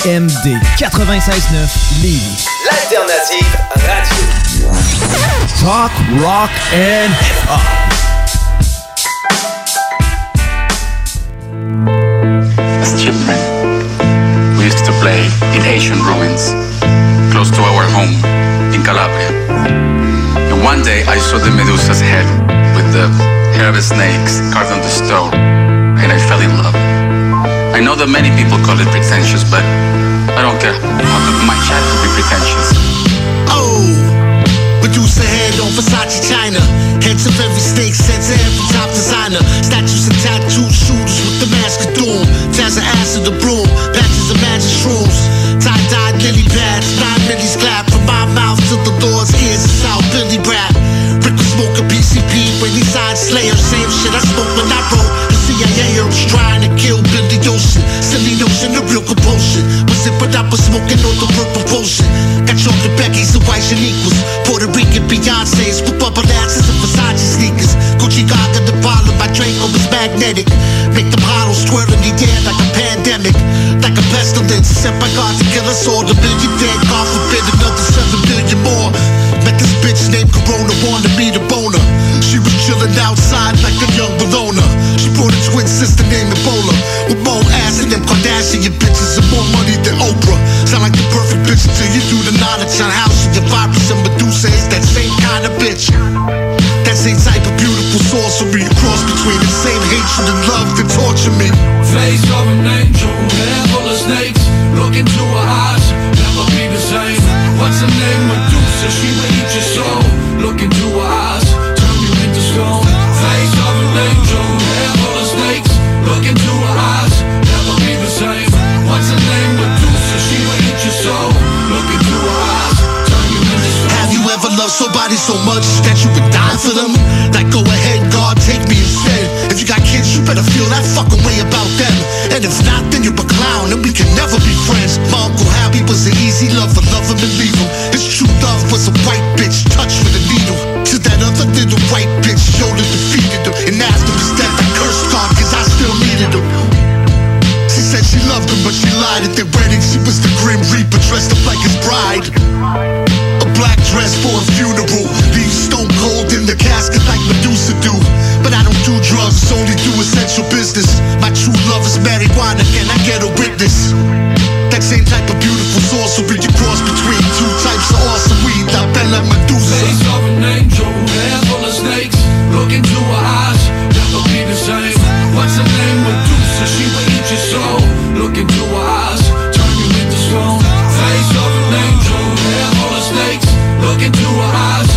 CJMD 96.9 Lévis. L'alternative radio. Talk, rock and hip-hop. As children, we used to play in Asian ruins, close to our home in Calabria. And one day I saw the Medusa's head with the hair of snakes carved on the stone, and I fell in love. I know that many people call it pretentious, but I don't care. My child to be pretentious. Oh, Medusa head on Versace China. Heads of every snake, sets of every top designer. Statues and tattoo shooters with the mask of doom. Jazz of acid, the broom. Patches of magic shrooms. Tie dyed lily pads. Nine millies clap from my mouth to the Lord's ears. It's how Billy rap. Rick was smoking PCP when he signed Slayer. Same shit I smoke when I roll. The CIA was trying to kill Billy Ocean. Silly notion, the real compulsion. Was it but I was smoking on the purple potion. Got chocolate Becky's and white Shaniquas. Puerto Rican Beyonce's with bubble asses and Versace sneakers. Gucci Gaga, the bottle, my Draco was magnetic. Make them hollows twirl in the air like a pandemic. Like a pestilence, sent by God to kill us all. The million dead, God forbid another seven billion more. Met this bitch named Corona, wanted me to bone her. She was chilling outside like a young Bologna. She brought a twin sister named Ebola. With more ass than them Kardashian bitches and more money than Oprah. Sound like the perfect bitch until you do the knowledge on how she your virus and Medusa is that same kind of bitch. That same type of beautiful sorcery. A cross between the same hatred and love that torture me. Face of an angel, hair full of snakes. Look into her eyes, never be the same. What's her name? Medusa, she will eat your soul. Look into her eyes, Have you ever loved somebody so much that you would die for them? Like go ahead, God, take me instead. If you got kids, you better feel that fucking way about them. And if not, then you're a clown, and we can never be friends. My Uncle Happy was an easy lover, love him and leave him. His true love was a white bitch, touched with a needle. To that other little white bitch, Yoda defeated him. And after his death, I cursed God, cause I still needed him. She said she loved him, but she lied at their wedding. She was the Grim Reaper dressed up like his bride. A black dress for a funeral. Leave stone cold in the casket like Medusa do. But I don't do drugs, only do essential business. My true love is marijuana, can I get a witness? That same type of beautiful sorcery you cross between of awesome weed. I Bella Medusa. Face of an angel, hair full of snakes. Look into her eyes, never be the same. What's her name? Medusa, she will eat your soul. Look into her eyes, turn you into stone. Face of an angel, hair full of snakes. Look into her eyes,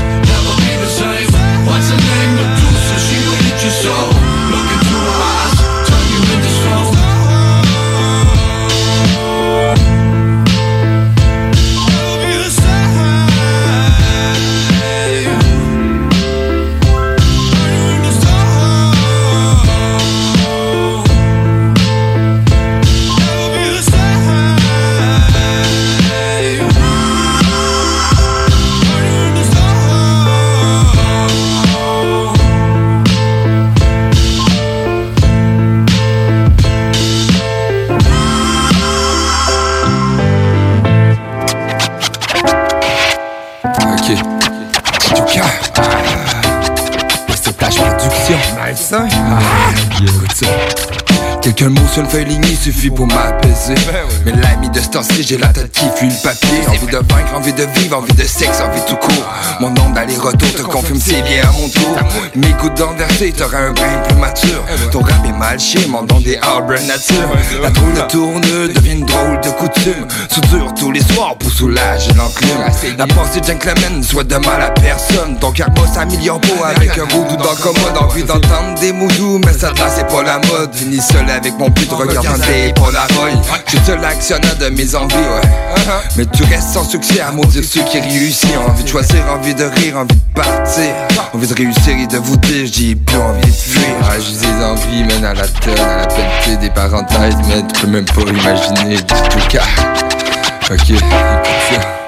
Quelques mots sur une feuille lignée suffit pour m'apaiser. Mais l'ami de ce temps-ci, j'ai la tête qui fuit le papier. Envie de vaincre, envie de vivre, envie de sexe, envie tout court. Mon nombre d'aller-retour te confirme c'est bien à mon tour. Mes gouttes d'enversé, t'auras un brin plus mature. Ton rap est mal chier, mon don des arbres nature. La drôle de tourne devient une drôle de coutume. Soudure tous les soirs pour soulager l'enclume. La pensée gentleman soit de mal à personne. Ton karma s'améliore pas avec un voodoo dans commode. Envie d'entendre des mots doux, mais ça là c'est pas la mode. Fini seul avec mon but de regardant des polaroids. Je suis seul actionnaire de mes envies, ouais. Mais tu restes sans succès à maudire ceux qui réussissent. Envie de choisir, envie de rire, envie de partir. Envie de réussir et de vous dire, j'ai plus envie de fuir. Ah, j'ai des envies, mène à la tonne, à la pelletée, des parenthèses, mais tu peux même pas imaginer du tout cas. Ok, écoute ça.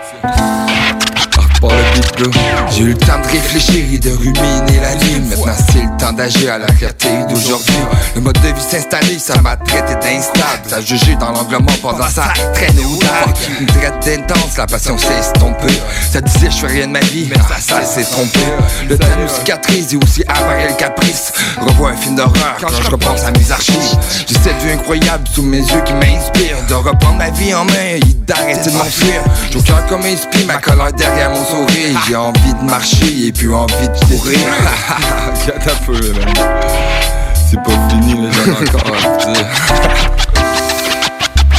Par le. J'ai eu le temps de réfléchir et de ruminer la nuit. Maintenant, c'est le temps d'agir à la clarté d'aujourd'hui. Le mode de vie s'installer, ça m'a traité d'instable. Ça jugé dans l'angle mort pendant ça traîne dark. Une traite d'intense, la passion s'est estompée. Ça disait, je fais rien de ma vie, mais ça, ça s'est trompé. Le temps nous cicatrise et aussi apparaît le caprice. Revois un film d'horreur quand je repense à mes archives. J'ai cette vue incroyable sous mes yeux qui m'inspire. De reprendre ma vie en main et d'arrêter de m'enfuir. J'ai au cœur comme ma colère derrière mon J'ai envie de marcher et puis envie de courir. Regarde un peu. C'est pas fini, là, j'en ai encore à dire.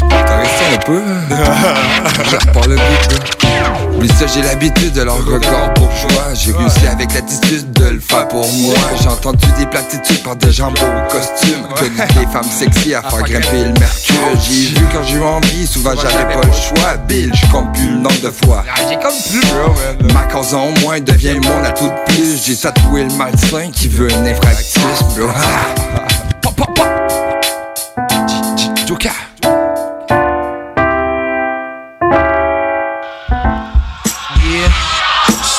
T'as resté un peu, Je repars le but, là. Oublie ça, j'ai l'habitude de leur record bourgeois. J'ai réussi avec l'attitude de le faire pour moi. J'ai entendu des platitudes par des gens beaux au costume. Connu des femmes sexy à faire grimper le mercure. J'ai vu quand j'ai eu envie, souvent j'avais pas le choix. Bill, je compte plus le nombre de fois. J'ai comme plus, bro, man. Ma cause en moins devient le monde à tout de plus. J'ai tatoué le malsain qui veut un infractus,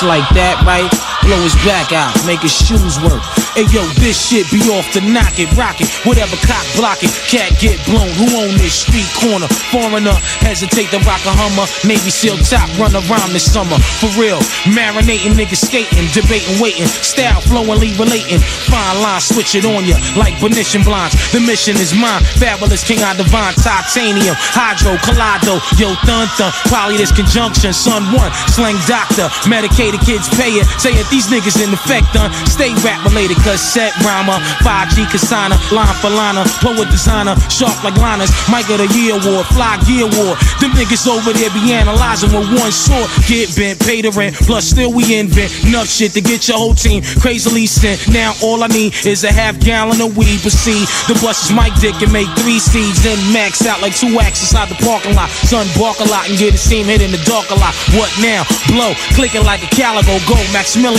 Like that, right? Blow his back out, make his shoes work. Hey yo, this shit be off the knock it, rock it. Whatever cock block it, cat get blown. Who own this street corner? Foreigner, hesitate to rock a Hummer. Navy SEAL top, run around this summer. For real, marinating niggas skating, debating, waiting. Style flowingly relating. Fine line, switch it on ya like Venetian blinds. The mission is mine. Fabulous king, I divine titanium. Hydro, Collido, yo, thun thun. This conjunction, son one. Slang doctor, medicated kids pay it. Say it, these niggas in effect done. Stay rap related, cause set rhymer. 5G Kasana, line for liner. Poet designer, sharp like liners. Mike of the Year Award, Fly Gear Award. Them niggas over there be analyzing with one sword. Get bent, pay the rent. Plus, still we invent enough shit to get your whole team crazily sent. Now, all I need is a half gallon of weed. But see, the bus is Mike Dick and make three seeds. Then max out like two acts inside the parking lot. Son, bark a lot and get his team hit in the dark a lot. What now? Blow, clicking like a calico. Go,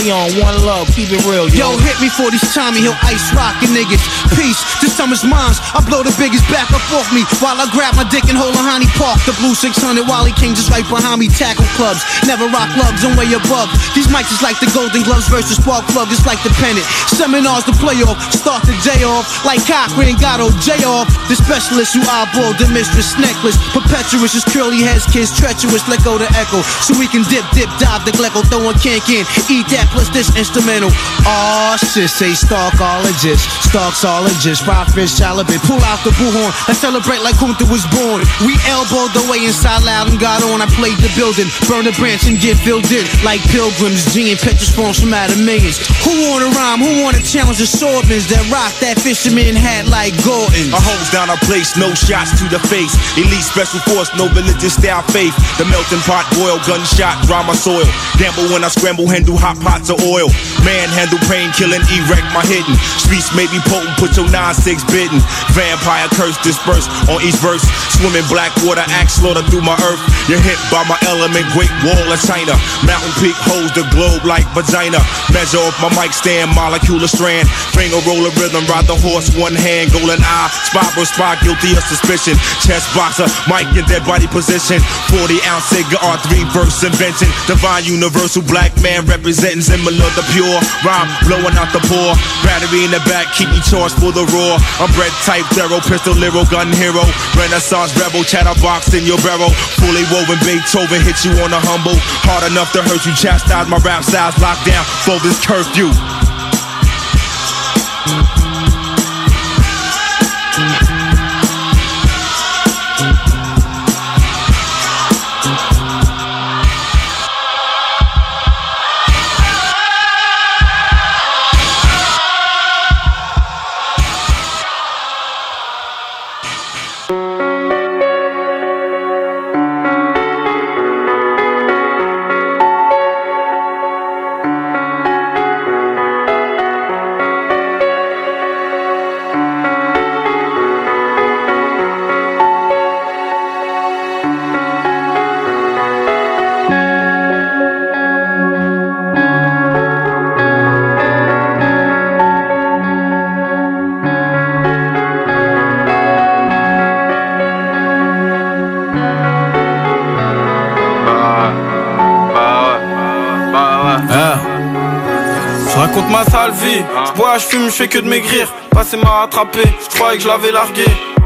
Maximilian, one love, keep it real, yo. Yo, hit me for these Tommy Hill ice rockin' niggas. Peace, this summer's mine. I blow the biggest back up off me while I grab my dick and hold a honey park. The blue 600 Wally King just right behind me. Tackle clubs, never rock lugs and way above. These mics is like the Golden Gloves versus Spark Plug. It's like the pennant. Seminars to play off, start the day off. Like Cochran, Gatto, J off. The specialist who eyeball the mistress necklace. Perpetuous is curly heads, kids treacherous. Let go the echo so we can dip, dip, dive the glecko, throwing cank in. Eat that plus this instrumental. Aw, shit, say Starkologist, Starksologist, five fish halibut. Pull out the bullhorn and celebrate like Kunta was born. We elbowed the way inside loud and got on. I played the building, burn a branch and get filled in like pilgrims. G and Petrus from out of millions. Who wanna rhyme? Who wanna challenge the swordmans that rock that fisherman hat like Gordon? A hose down our place, no shots to the face. Elite special force, no religious style faith. The melting pot boil, gunshot, dry my soil. Gamble when I scramble, handle hot pots of oil. Manhandle pain, killing, erect my hidden. Streets may be potent, put your 9-6 bitten. Vampire curse dispersed on each verse. Swimming black water, axe slaughter through my earth. You're hit by my element, great wall of China. Mountain peak holds the globe like vagina. Measure off my mic stand, molecular strand. Finger roll a rhythm, ride the horse, one hand, golden eye. Spot for spot, guilty of suspicion. Chest boxer, mic in dead body position. 40 ounce cigar, R3 verse invention. Divine universal black man representing similar the pure. Rhyme blowing out the pore. Battery in the back, keep me charged for the roar. I'm bred type, thorough, pistol, lyrical, gun hero. Renaissance rebel, chatterbox in your barrel. Fully woven Beethoven, hit you on a humble. Hard enough to hurt you, chastise my rap styles, locked down for this curfew. Fais que de maigrir. Passé m'a rattrapé, je croyais que je l'avais largué.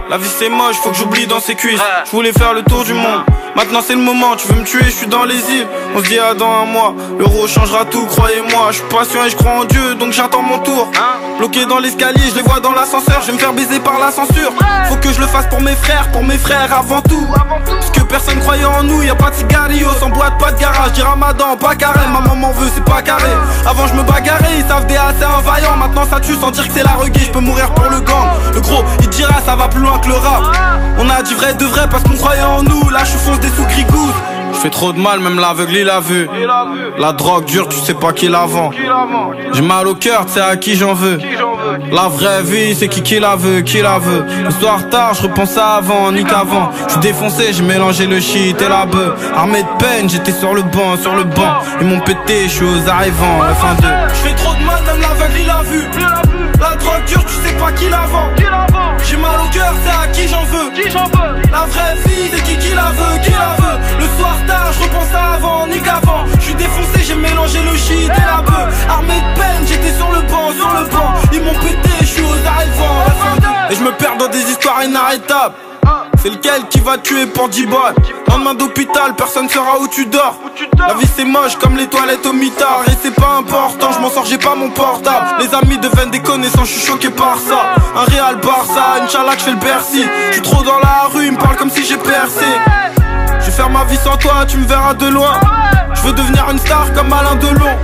La vie c'est moche, faut que j'oublie dans ses cuisses. Je voulais faire le tour du monde. Maintenant c'est le moment, tu veux me tuer, je suis dans les îles. On se dit à dans un mois, l'euro changera tout, croyez-moi. Je suis patient et je crois en Dieu, donc j'attends mon tour. Bloqué dans l'escalier, je les vois dans l'ascenseur, je vais me faire baiser par la censure. Faut que je le fasse pour mes frères, pour mes frères avant tout. Parce que personne croyait en nous, y a pas de cigarillos, sans boîte, pas de garage. Dis ramadan, pas carré, ma maman veut, c'est pas carré. Avant je me bagarrais, ils savent des assez vaillant. Maintenant ça tue sans dire que c'est la reggae, je peux mourir pour le gang. Le gros, il dira ça va plus loin que le rap. On a du vrai de vrai parce qu'on croyait en nous, là je fonce des sous grigous. Je fais trop de mal, même l'aveugle il a vu. La drogue dure, tu sais pas qui la vend. J'ai mal au cœur, tu à qui j'en veux. La vraie vie, c'est qui qui la veut, qui la veut. Le soir tard, je repense à avant, ni qu'avant. J'suis défoncé, j'ai mélangé le shit et la bœuf. Armé de peine, j'étais sur le banc, sur le banc. Ils m'ont pété, je suis aux arrivants, F1 2. Je fais trop de mal, même l'aveugle il a vu. La drogue dure, tu sais pas qui la vend. J'ai mal au cœur, c'est à qui j'en veux. La vraie vie, c'est qui qui la veut, qui la veut. Le soir tard, je repense à avant, ni qu'avant. Je suis défoncé, j'ai mélangé le shit et la bœuf. Armé de peine, j'étais sur le banc, sur le banc. Ils m'ont pété, je suis aux arrivants. F1 2. Et je me perds dans des histoires inarrêtables. C'est lequel qui va tuer pour 10 balles? Lendemain d'hôpital, personne saura où tu dors La vie c'est moche comme les toilettes au mitard. Et c'est pas important, je m'en sors, j'ai pas mon portable. Les amis deviennent des connaissances, je suis choqué par ça. Un Real Barça, Inch'Allah que je fais le Bercy. Je trop dans la rue, ils me parlent comme si j'ai percé. Je vais faire ma vie sans toi, tu me verras de loin. Je veux devenir une star comme Alain Delon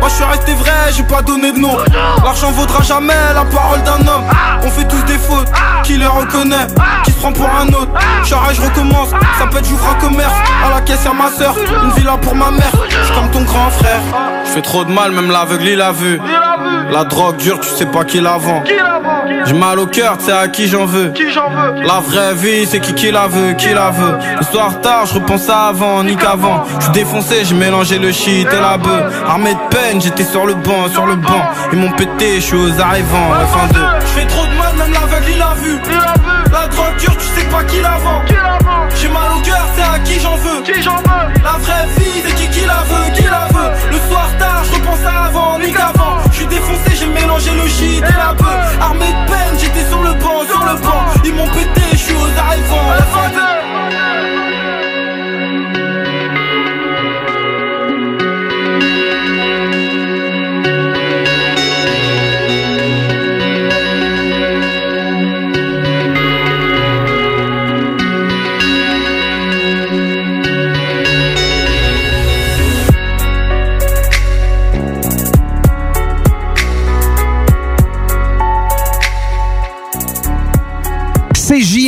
moi je suis resté vrai, j'ai pas donné de nom. L'argent vaudra jamais la parole d'un homme. On fait tous des fautes, qui les reconnaît Qui se prend pour un autre. J'arrête, je recommence, ça peut être j'ouvre un commerce. À la caisse y'a ma soeur, une villa pour ma mère. J'suis comme ton grand frère. Je fais trop de mal, même l'aveugle il a vu. La drogue dure, tu sais pas qui la vend J'ai mal au cœur, sais à qui j'en veux La vraie vie, c'est qui qui la veut, qui la veut Le soir tard, je repense à avant, ni qu'avant J'suis défoncé, j'ai mélangé le shit et la bœuf Armé de peine j'étais sur le banc, sur le banc. Ils m'ont pété, je suis aux arrivants, fin de. Je fais trop de mal, même l'aveugle il a vu. La drogue dure, tu sais pas qui la vend. J'ai mal au cœur, c'est à qui j'en veux. La vraie vie, c'est qui qui la veut, qui la veut. Le soir tard, je repense à avant, ni qu'avant. Suis défoncé, j'ai mélangé le shit et la bœuf. Armé de peine, j'étais sur le banc, sur le banc. Ils m'ont pété, je suis aux arrivants, fin de.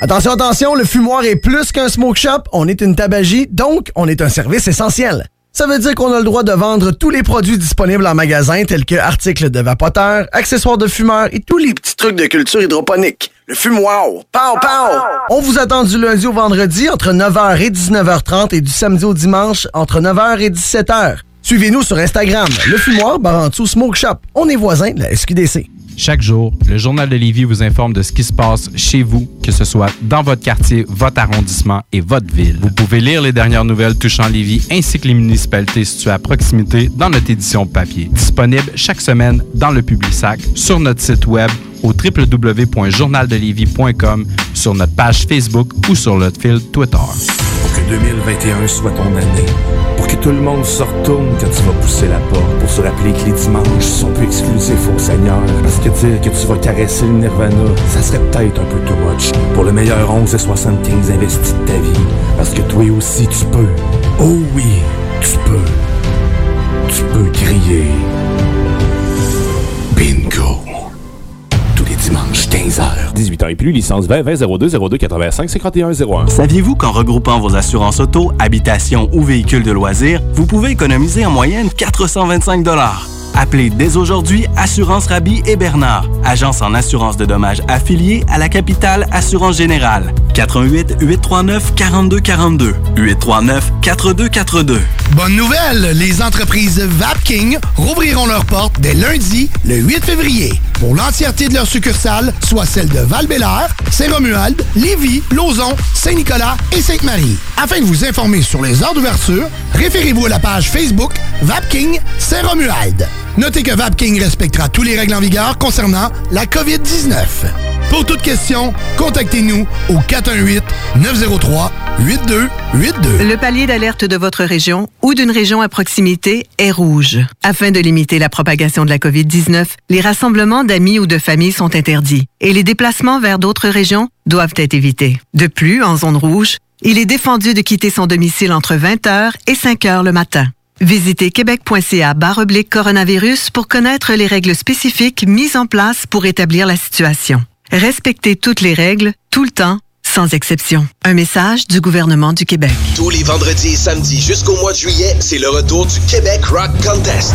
Attention, attention, le fumoir est plus qu'un smoke shop, on est une tabagie, donc on est un service essentiel. Ça veut dire qu'on a le droit de vendre tous les produits disponibles en magasin, tels que articles de vapoteurs, accessoires de fumeurs et tous les petits trucs de culture hydroponique. Le fumoir, pow, pow! On vous attend du lundi au vendredi entre 9h et 19h30 et du samedi au dimanche entre 9h et 17h. Suivez-nous sur Instagram, le fumoir Barantou Smoke Shop. On est voisins de la SQDC. Chaque jour, le Journal de Lévis vous informe de ce qui se passe chez vous, que ce soit dans votre quartier, votre arrondissement et votre ville. Vous pouvez lire les dernières nouvelles touchant Lévis ainsi que les municipalités situées à proximité dans notre édition papier. Disponible chaque semaine dans le Publisac, sur notre site web au www.journaldelévis.com, sur notre page Facebook ou sur notre fil Twitter. Pour que 2021 soit ton année. Que tout le monde se retourne quand tu vas pousser la porte. Pour se rappeler que les dimanches sont plus exclusifs au Seigneur. Parce que dire que tu vas caresser le Nirvana, ça serait peut-être un peu too much. Pour le meilleur 11 et 75 investis de ta vie. Parce que toi aussi tu peux. Oh oui, tu peux. Tu peux crier. Dimanches, 15h. 18 ans et plus, licence 20 20 02 02 85 51 01. Saviez-vous qu'en regroupant vos assurances auto, habitation ou véhicules de loisirs, vous pouvez économiser en moyenne 425 Appelez dès aujourd'hui Assurance Rabi et Bernard, agence en assurance de dommages affiliée à la capitale Assurance Générale. 88 839 4242 839 4242. Bonne nouvelle, les entreprises Vapking rouvriront leurs portes dès lundi, le 8 février, pour l'entièreté de leurs succursales, soit celles de val Saint-Romuald, Lévis, Lauson, Saint-Nicolas et Sainte-Marie. Afin de vous informer sur les heures d'ouverture, référez-vous à la page Facebook Vapking Saint-Romuald. Notez que Vapking respectera tous les règles en vigueur concernant la COVID-19. Pour toute question, contactez-nous au 418-903-8282. Le palier d'alerte de votre région ou d'une région à proximité est rouge. Afin de limiter la propagation de la COVID-19, les rassemblements d'amis ou de familles sont interdits et les déplacements vers d'autres régions doivent être évités. De plus, en zone rouge, il est défendu de quitter son domicile entre 20h et 5h le matin. Visitez québec.ca oblique coronavirus pour connaître les règles spécifiques mises en place pour établir la situation. Respectez toutes les règles, tout le temps, sans exception. Un message du gouvernement du Québec. Tous les vendredis et samedis jusqu'au mois de juillet, c'est le retour du Québec Rock Contest.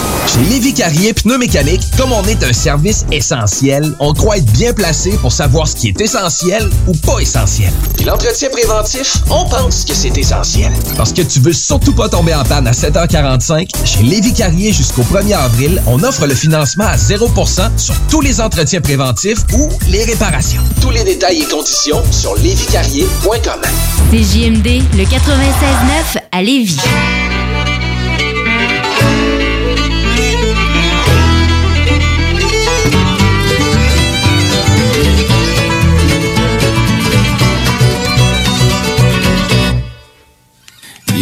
Chez Lévi Carrier Pneumécanique, comme on est un service essentiel, on croit être bien placé pour savoir ce qui est essentiel ou pas essentiel. Puis l'entretien préventif, on pense que c'est essentiel. Parce que tu veux surtout pas tomber en panne à 7h45, chez Lévi Carrier jusqu'au 1er avril, on offre le financement à 0% sur tous les entretiens préventifs ou les réparations. Tous les détails et conditions sur lévicarrier.com. C'est JMD, le 96.9 à Lévis.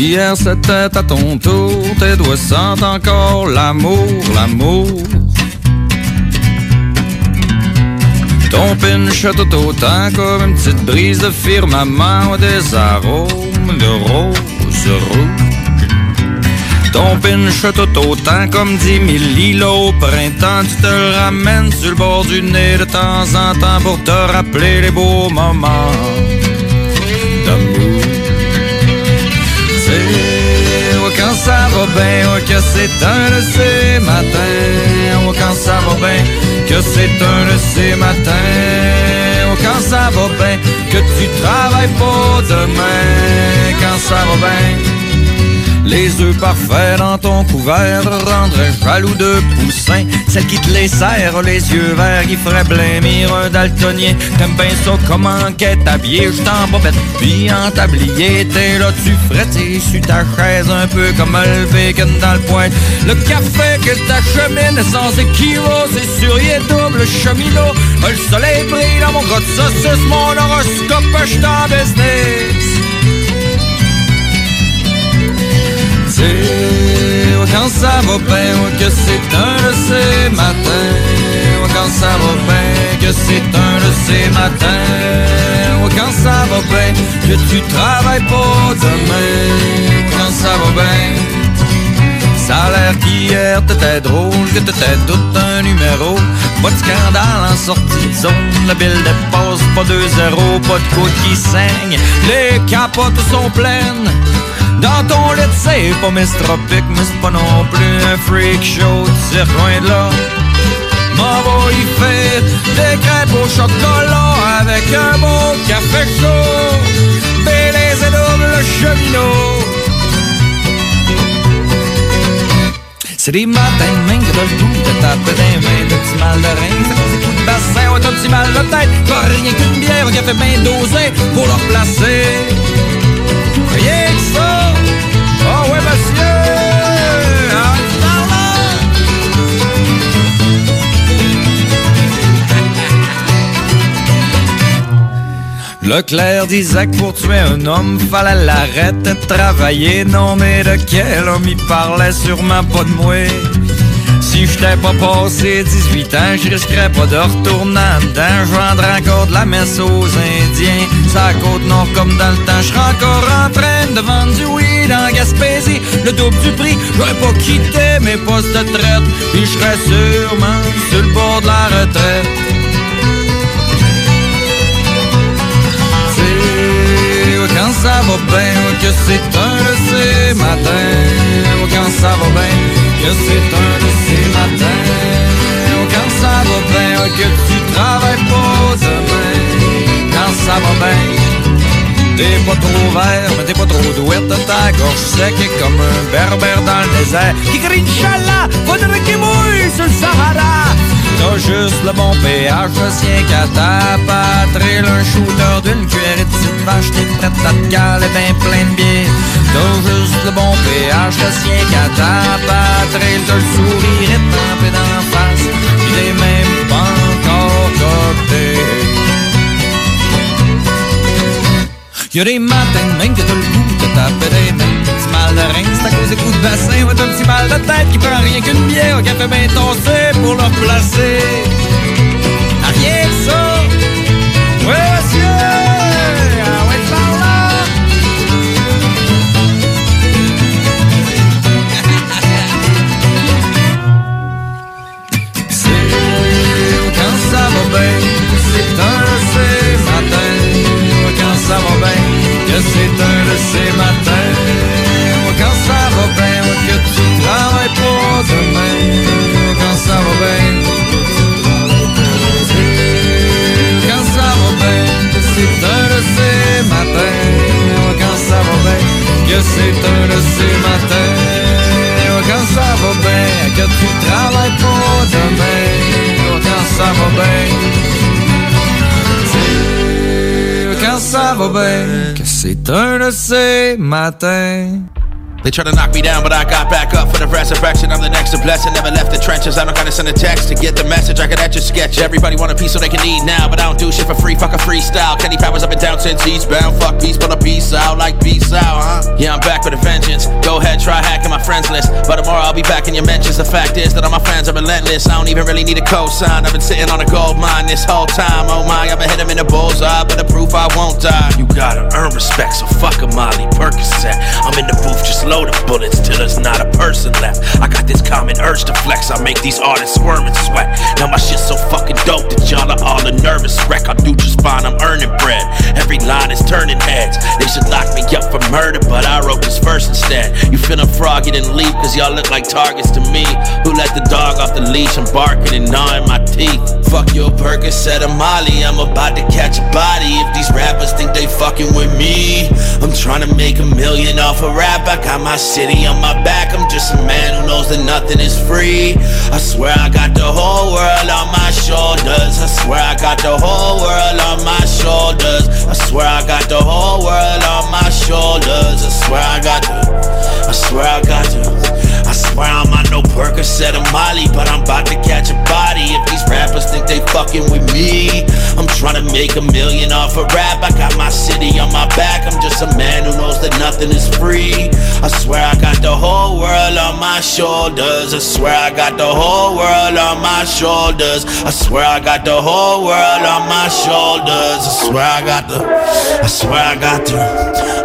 Hier c'était à ton tour, tes doigts sentent encore l'amour, l'amour. Ton pinch tout autant comme une petite brise de firmament des arômes de rose rouge. Ton pinch tout autant comme dix mille lilos au printemps, tu te ramènes sur le bord du nez de temps en temps pour te rappeler les beaux moments que c'est un de ces matins. Oh, quand ça va bien, que c'est un de ces matins. Oh, quand ça va bien, que tu travailles pas demain. Quand ça va bien. Les œufs parfaits dans ton couvert rendraient jaloux de poussin. Celle qui te les serre, les yeux verts, qui ferait blêmir un daltonien. T'aimes bien ça comment qu'est habillé, je t'en bobette, puis en tablier. T'es là, tu frettes sur ta chaise, un peu comme le bacon dans le poing. Le café que t'achemines sans équivoque, c'est sur y double cheminot. Le soleil brille dans mon grotte saucisse, mon horoscope, je en business. Quand ça va bien, que c'est un de ces matins. Quand ça va bien, que c'est un de ces matins. Quand ça va bien, que tu travailles pas demain. Quand ça va bien. Ça a l'air qu'hier t'étais drôle, que t'étais tout un numéro. Pas de scandale en sortie de zone, la bille dépasse pas 2-0, pas de côte qui saigne. Les capotes sont pleines. Dans ton lit, c'est pas mistropique, mais c'est pas non plus un freak show, tu sais, loin de là. M'en va y faire des crêpes au chocolat avec un bon café chaud, Bélez et double cheminot. C'est des matins de main que t'as le goût de taper des mains, le petit mal de rein, ça fait des coups de bassin, ouais, t'as petit mal de tête, pas rien qu'une bière, un café bien dosé pour le replacer. Que ça! Oh ouais, monsieur! Ah, pour tuer un homme, fallait l'arrêter de travailler. Non, mais de quel homme il parlait sûrement pas de moi. Si j'étais pas passé 18 ans, je risquerais pas de retourner dedans. Je vendrais encore de la messe aux Indiens. Ça côte nord comme dans le temps. Je serais encore en train de vendre du weed en Gaspésie. Le double du prix, j'aurais pas quitté mes postes de traite. Puis je serais sûrement sur le bord de la retraite. Quand ça va bien, que c'est un de ces matins. Quand ça va bien, que c'est un de ces matins. Quand ça va bien, que tu travailles pas demain. Quand ça va bien. T'es pas trop vert, mais t'es pas trop douette Ta gorge sec est comme un berbère dans le désert Qui crie Inch'Allah, faudrait qu'il mouille sur le Sahara T'as juste le bon péage, sien qu'à ta patrie. Un shooter d'une cuillerée de petite vache T'es prête à te caler ben plein de biais T'as juste le bon péage, sien qu'à ta patrie. T'as le sourire étampé d'en face Pis t'es même pas encore coté. Y'a des matins même que t'as le goût de taper des mains mal de c'est à cause des coups de bassin. Ouais, un petit mal de tête qui prend rien qu'une bière. Au café bien tossé pour le replacer. Ah, rien que ça. Ouais, monsieur. Ah ouais, par là. C'est quand ça va bien C'est un ces matins Quand ça va bien Que c'est un de ces matins Que tu travailles pour demain Quand ça va bien Quand ça va bien c'est un de ces matins Quand ça va bien Que c'est un de ces matins Quand ça va bien Que tu travailles pour demain. Quand ça va bien quand ça va bien, que c'est un de ces matins. They try to knock me down, but I got back up for the resurrection. I'm the next to bless. blessing. Never left the trenches. I don't gotta send a text to get the message. I could etch a sketch. Everybody want a piece so they can eat now, but I don't do shit for free. Fuck a freestyle. Kenny Powers up and down since eastbound. Fuck peace, but a peace out like peace out, huh? Yeah, I'm back with a vengeance. Go ahead, try hacking my friends list. But tomorrow I'll be back in your mentions. The fact is that all my friends are relentless. I don't even really need a cosign. I've been sitting on a gold mine this whole time. Oh my, I've been hit him in the bullseye, but the proof I won't die. You gotta earn respect, so fuck a Molly Percocet. I'm in the booth, just of bullets till there's not a person left. I got this common urge to flex. I make these artists squirm and sweat. Now my shit's so fucking dope that y'all are all a nervous wreck. I do just fine, I'm earning bread. Every line is turning heads. They should lock me up for murder, but I wrote this verse instead. You feeling froggy and leave, cause y'all look like targets to me. Who let the dog off the leash? I'm barking and gnawing my teeth. Fuck your Percocet or Molly, I'm about to catch a body. If these rappers think they fucking with me, I'm trying to make a million off a rap. I got my city on my back. I'm just a man who knows that nothing is free. I swear I got the whole world on my shoulders. I swear I got the whole world on my shoulders. I swear I got the whole world on my shoulders. I swear I got the. I swear I got the. I I'm on no Percocet or Molly, but I'm about to catch a body. If these rappers think they fucking with me, I'm trying to make a million off a rap. I got my city on my back. I'm just a man who knows that nothing is free. I swear I got the whole world on my shoulders. I swear I got the whole world on my shoulders. I swear I got the whole world on my shoulders. I swear I got the. I swear I got the.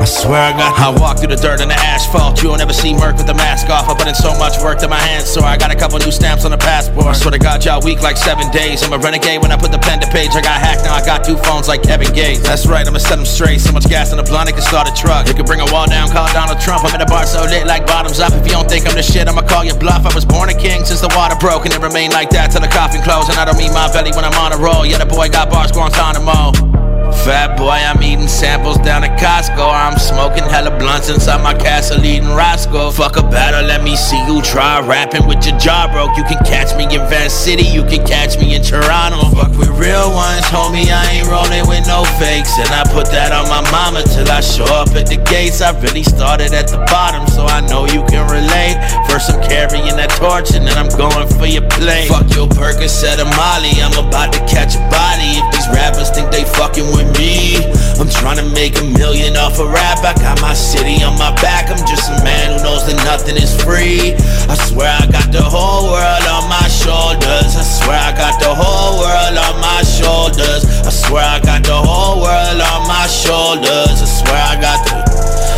I swear I got. I walk through the dirt and the asphalt. You don't ever see Merc with the mask off. I put in so much work that my hands so I got a couple new stamps on the passport. I swear to God, y'all weak like seven days. I'm a renegade when I put the pen to page. I got hacked now. I got two phones like Kevin Gates. That's right, I'ma set them straight. So much gas in the blunt, it can start a truck. It could bring a wall down, call Donald Trump. I'm in a bar so lit like bottoms up. If you don't think I'm the shit, I'ma call you bluff. I was born a king since the water broke, and it remained like that till the coffin closed. And I don't mean my belly when I'm on a roll. Yeah, the boy got bars, Guantanamo. Fat boy, I'm eating samples down at Costco. I'm smoking hella blunts inside my castle eating Roscoe. Fuck a battle, let me see you try rapping with your jaw broke. You can catch me in Van City, you can catch me in Toronto. Fuck with real ones, homie, I ain't rolling with no fakes. And I put that on my mama till I show up at the gates. I really started at the bottom, so I know you can relate. First I'm carrying that torch, and then I'm going for your plane. Fuck your Percocet or Molly, I'm about to catch a body. If these rappers think they fucking with with me. I'm trying to make a million off a rap. I got my city on my back. I'm just a man who knows that nothing is free. I swear I got the whole world on my shoulders. I swear I got the whole world on my shoulders. I swear I got the whole world on my shoulders. I swear I got the.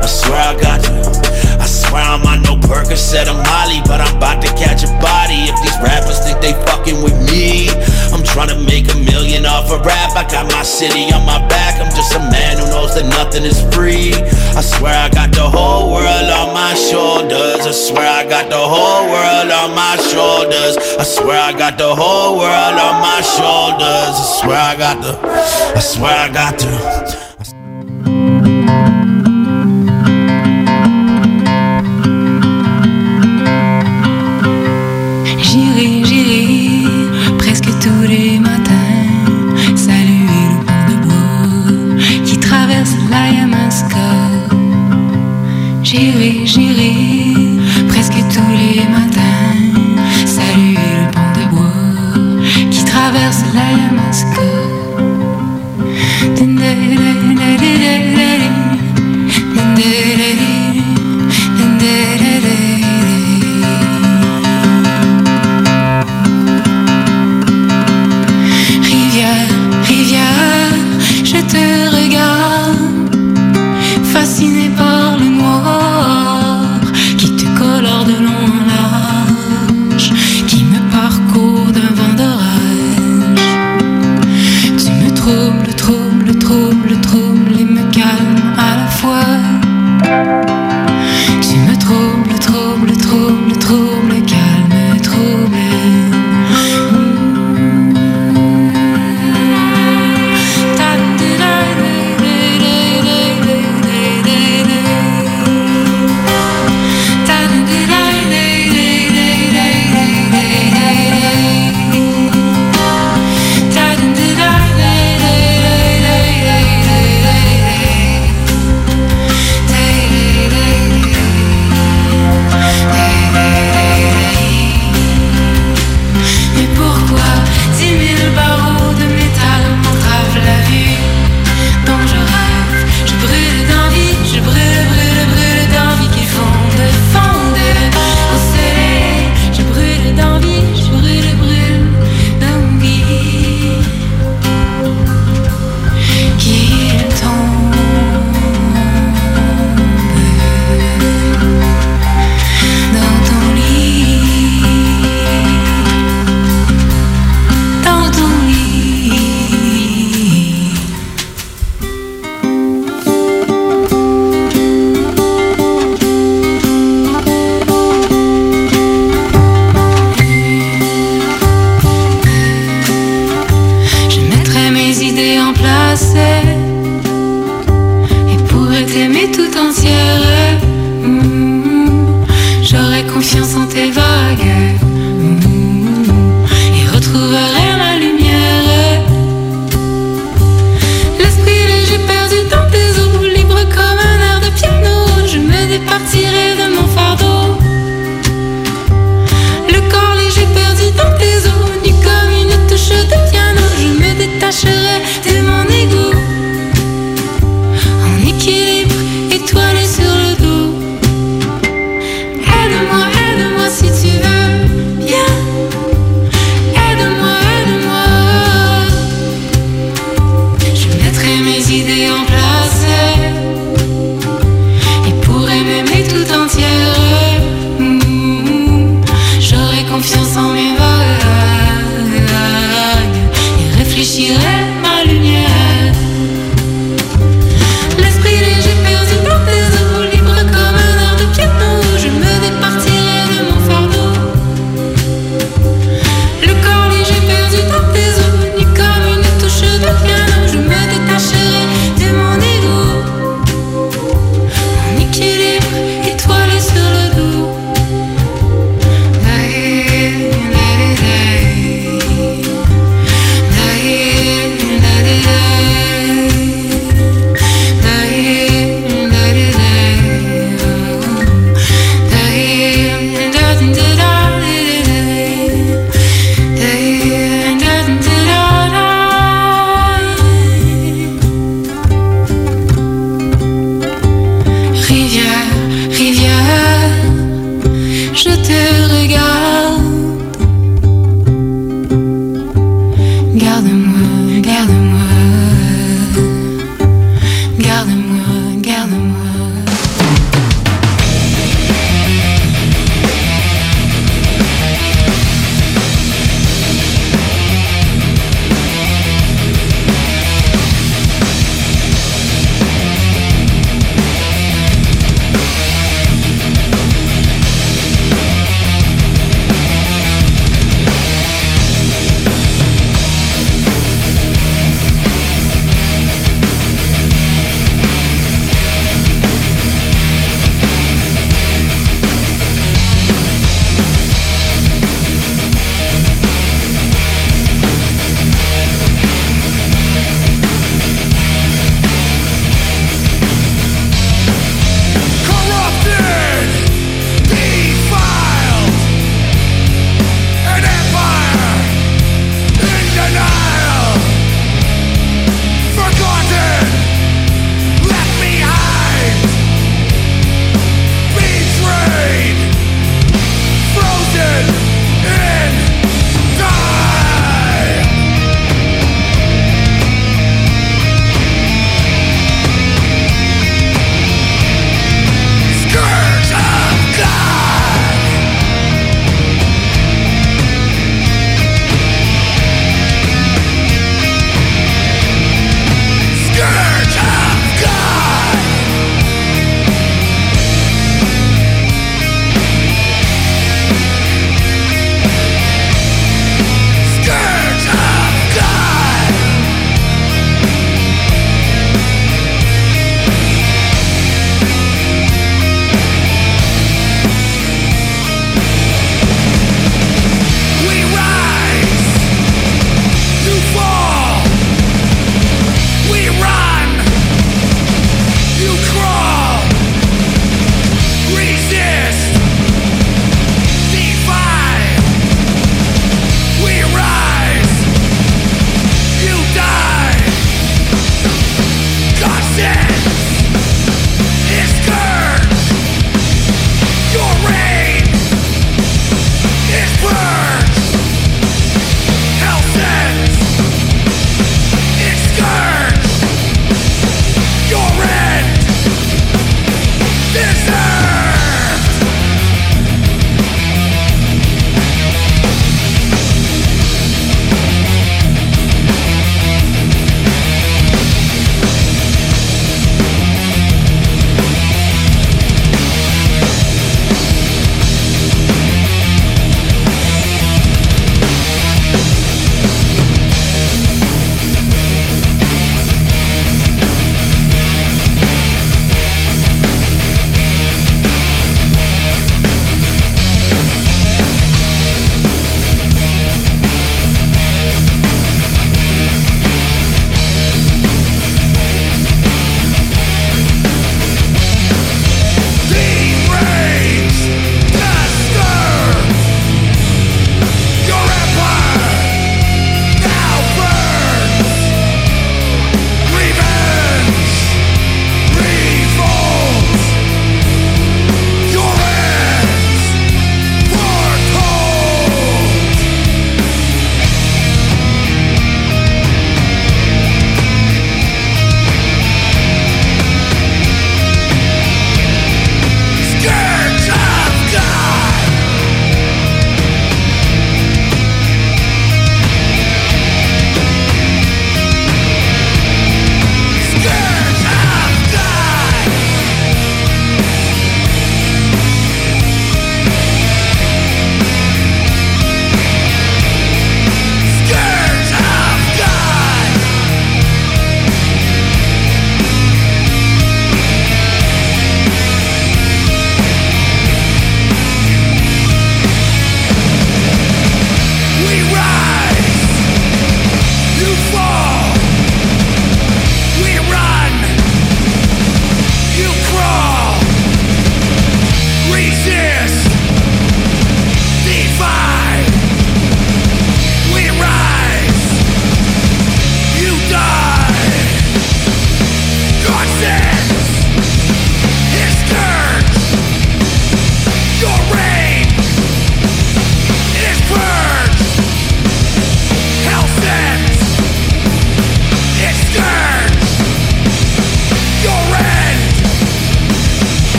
I swear I got the. I swear I'm on no Percocet or Molly, but I'm about to catch a body if these rappers think they fucking with me. I'm trying to make a million off a rap. I got my city on my back. I'm just a man who knows that nothing is free. I swear I got the whole world on my shoulders. I swear I got the whole world on my shoulders. I swear I got the whole world on my shoulders. I swear I got the. I swear I got the. J'irai, Yamaska. J'irai, presque tous les matins saluer le pont de bois qui traverse la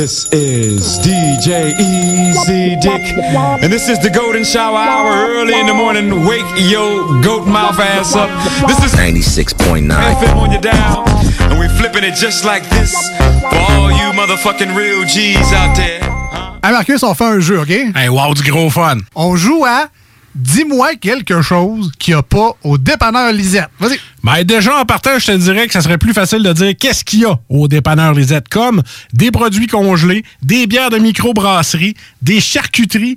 This is DJ Easy Dick, and this is the Golden Shower Hour early in the morning. Wake your goat mouth ass up. This is 96.9 FM on your dial, and we flipping it just like this for all you motherfucking real G's out there. Hey Marcus, on fait un jeu, OK? Hey, wow, du gros fun. On joue à Dis-moi quelque chose qu'il n'y a pas au dépanneur Lisette. Vas-y. Ben déjà, en partant, je te dirais que ça serait plus facile de dire qu'est-ce qu'il y a au dépanneur Lisette, comme des produits congelés, des bières de microbrasserie, des charcuteries,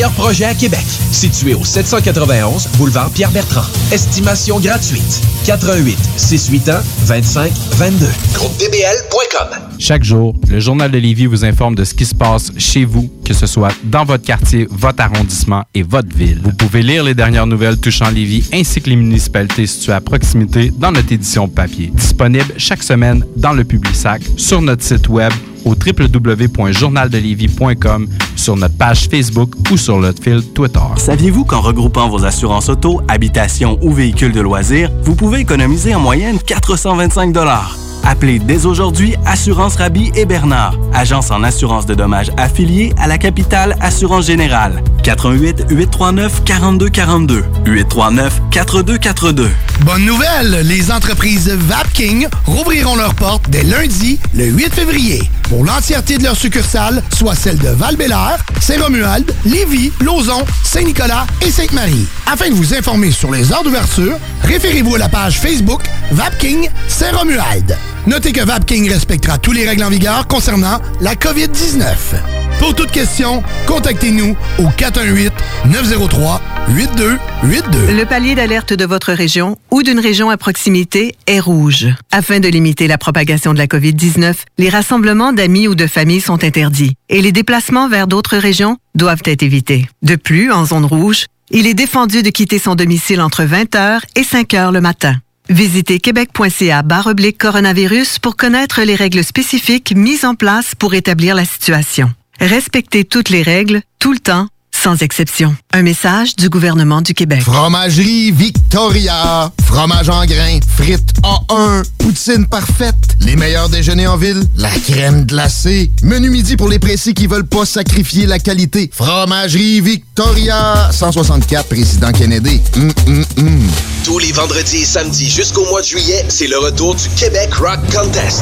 projets à Québec. Situé au 791 boulevard Pierre-Bertrand. Estimation gratuite. 88 681 25 22. GroupeDBL.com. Chaque jour, le Journal de Lévis vous informe de ce qui se passe chez vous, que ce soit dans votre quartier, votre arrondissement et votre ville. Vous pouvez lire les dernières nouvelles touchant Lévis ainsi que les municipalités situées à proximité dans notre édition papier. Disponible chaque semaine dans le Publisac, sur notre site web au www.journaldelévis.com, sur notre page Facebook ou sur notre fil Twitter. Saviez-vous qu'en regroupant vos assurances auto, habitation ou véhicules de loisirs, vous pouvez économiser en moyenne 425 Appelez dès aujourd'hui Assurance Rabi et Bernard, agence en assurance de dommages affiliée à la capitale Assurance Générale. 88 839 4242 839 4242. Bonne nouvelle, les entreprises Vapking rouvriront leurs portes dès lundi, le 8 février, pour l'entièreté de leurs succursales, soit celles de val Saint-Romuald, Lévis, Lauson, Saint-Nicolas et Sainte-Marie. Afin de vous informer sur les heures d'ouverture, référez-vous à la page Facebook Vapking Saint-Romuald. Notez que Vapking respectera tous les règles en vigueur concernant la COVID-19. Pour toute question, contactez-nous au 418-903-8282. Le palier d'alerte de votre région ou d'une région à proximité est rouge. Afin de limiter la propagation de la COVID-19, les rassemblements d'amis ou de familles sont interdits et les déplacements vers d'autres régions doivent être évités. De plus, en zone rouge, il est défendu de quitter son domicile entre 20h et 5h le matin. Visitez québec.ca coronavirus pour connaître les règles spécifiques mises en place pour établir la situation. Respectez toutes les règles, tout le temps, sans exception. Un message du gouvernement du Québec. Fromagerie Victoria. Fromage en grains. Frites A1. Poutine parfaite. Les meilleurs déjeuners en ville. La crème glacée. Menu midi pour les pressés qui veulent pas sacrifier la qualité. Fromagerie Victoria. 164 Président Kennedy. Hum, hum, hum. Tous les vendredis et samedis jusqu'au mois de juillet, c'est le retour du Québec Rock Contest.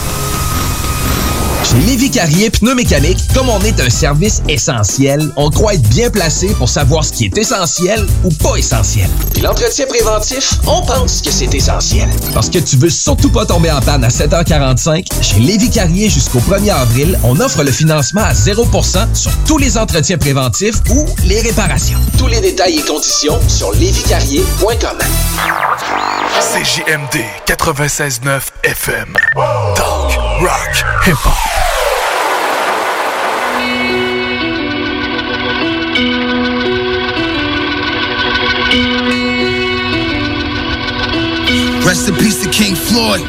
Chez Lévi Carrier Pneumécanique, comme on est un service essentiel, on croit être bien placé pour savoir ce qui est essentiel ou pas essentiel. Puis l'entretien préventif, on pense que c'est essentiel. Parce que tu veux surtout pas tomber en panne à 7h45, chez Lévi Carrier jusqu'au 1er avril, on offre le financement à 0% sur tous les entretiens préventifs ou les réparations. Tous les détails et conditions sur lévicarrier.com. CJMD 96.9 FM. Talk, rock, hip-hop. Rest in peace to King Floyd.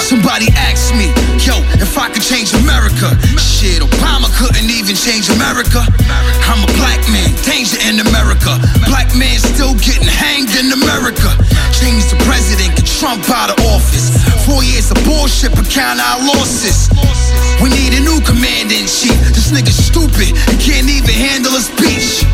Somebody asked me, yo, if I could change America. Shit, Obama couldn't even change America. I'm a black man, danger in America. Black man still getting hanged in America. Change the president, get Trump out of office. Four years of bullshit, but count our losses. We need a new commander in chief. This nigga's stupid, he can't even handle a speech.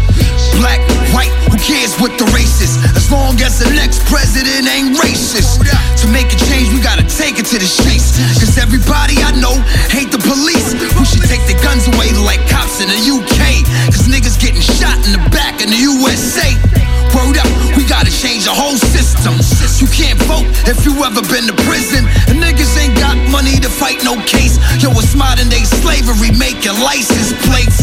Black, white, who cares what the race is? As long as the next president ain't racist. To make a change, we gotta take it to the streets. Cause everybody I know hate the police. We should take the guns away like cops in the UK. Cause niggas getting shot in the back in the USA. Word up, we gotta change the whole system. You can't vote if you ever been to prison. And niggas ain't got money to fight no case. Yo, it's modern day slavery making license plates.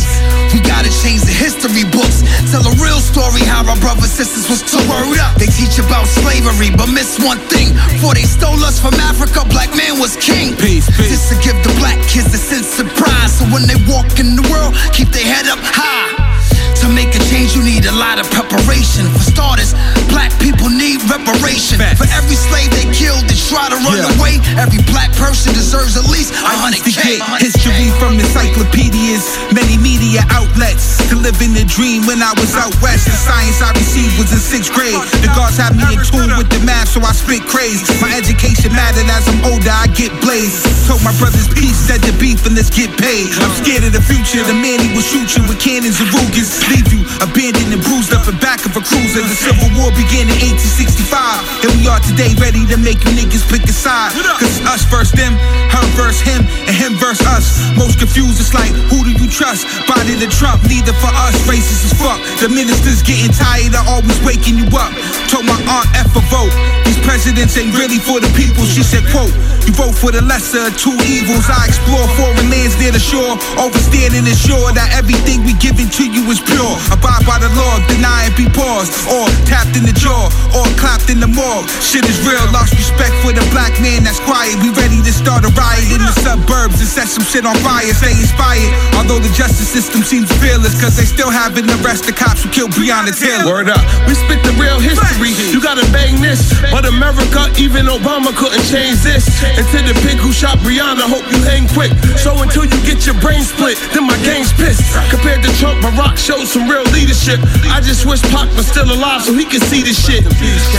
Our brothers sisters was too Word up, they teach about slavery, but miss one thing. For they stole us from Africa, black man was king. Peace, peace. Just to give the black kids a sense of pride. So when they walk in the world, keep their head up high. To make a change, you need a lot of preparation. For starters, black people need reparation. For every slave they killed and try to run Yeah. away, every black person deserves at least a I hundred used to K. history from encyclopedias, many media outlets. To live in the dream when I was out west. The science I received was in sixth grade. The guards had me in tune with the math, so I spit craze. My education mattered as I'm older, I get blazed. Told my brothers peace, said the beef and let's get paid. I'm scared of the future. The man he will shoot you with cannons and Rugers. Leave you abandoned and bruised up in back of a cruiser. The Civil War began in 1865. Here we are today, ready to make you niggas pick a side. Cause us versus them, her versus him, and him versus us. Most confused, it's like, who do you trust? Biden to Trump, neither for us, racist as fuck. The ministers getting tired of always waking you up. Told my aunt F a vote. These presidents ain't really for the people. She said, quote, you vote for the lesser of two evils. I explore foreign lands near the shore, overstanding and ensure that everything we giving to you is pure. Abide by the law, deny and be paused, or tapped in the jaw, or clapped in the morgue. Shit is real, lost respect for the black man that's quiet. We ready to start a riot in the suburbs and set some shit on fire. Stay inspired, although the justice system seems fearless, cause they still haven't arrested cops who killed Breonna Taylor. Word up. We spit the real history. You gotta bang this. But America, even Obama couldn't change this. And to the pig who shot Brianna, hope you hang quick. So until you get your brain split, then my game's pissed. Compared to Trump, Barack showed some real leadership. I just wish Pac was still alive so he could see this shit.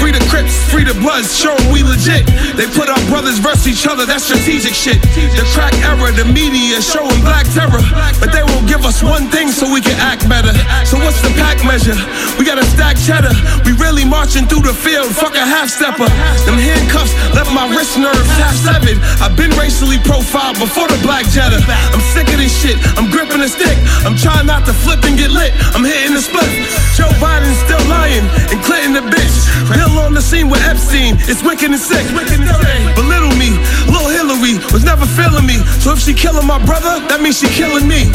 Free the Crips, free the Bloods, show we legit. They put our brothers versus each other, that's strategic shit. The crack era, the media showing black terror. But they won't give us one thing so we can act better. So what's the pack measure? We gotta stack cheddar. We really marching through the field, fuck a half stepper. Them handcuffs left my wrist nerves half seven. I've been racially profiled before the black Jetta. I'm sick of this shit. I'm gripping a stick. I'm trying not to flip and get lit. I'm hitting the split. Joe Biden's still lying and Clinton the bitch. Bill on the scene with Epstein. It's wicked and sick. Belittle me. Lil Hillary was never feeling me. So if she killing my brother, that means she killing me.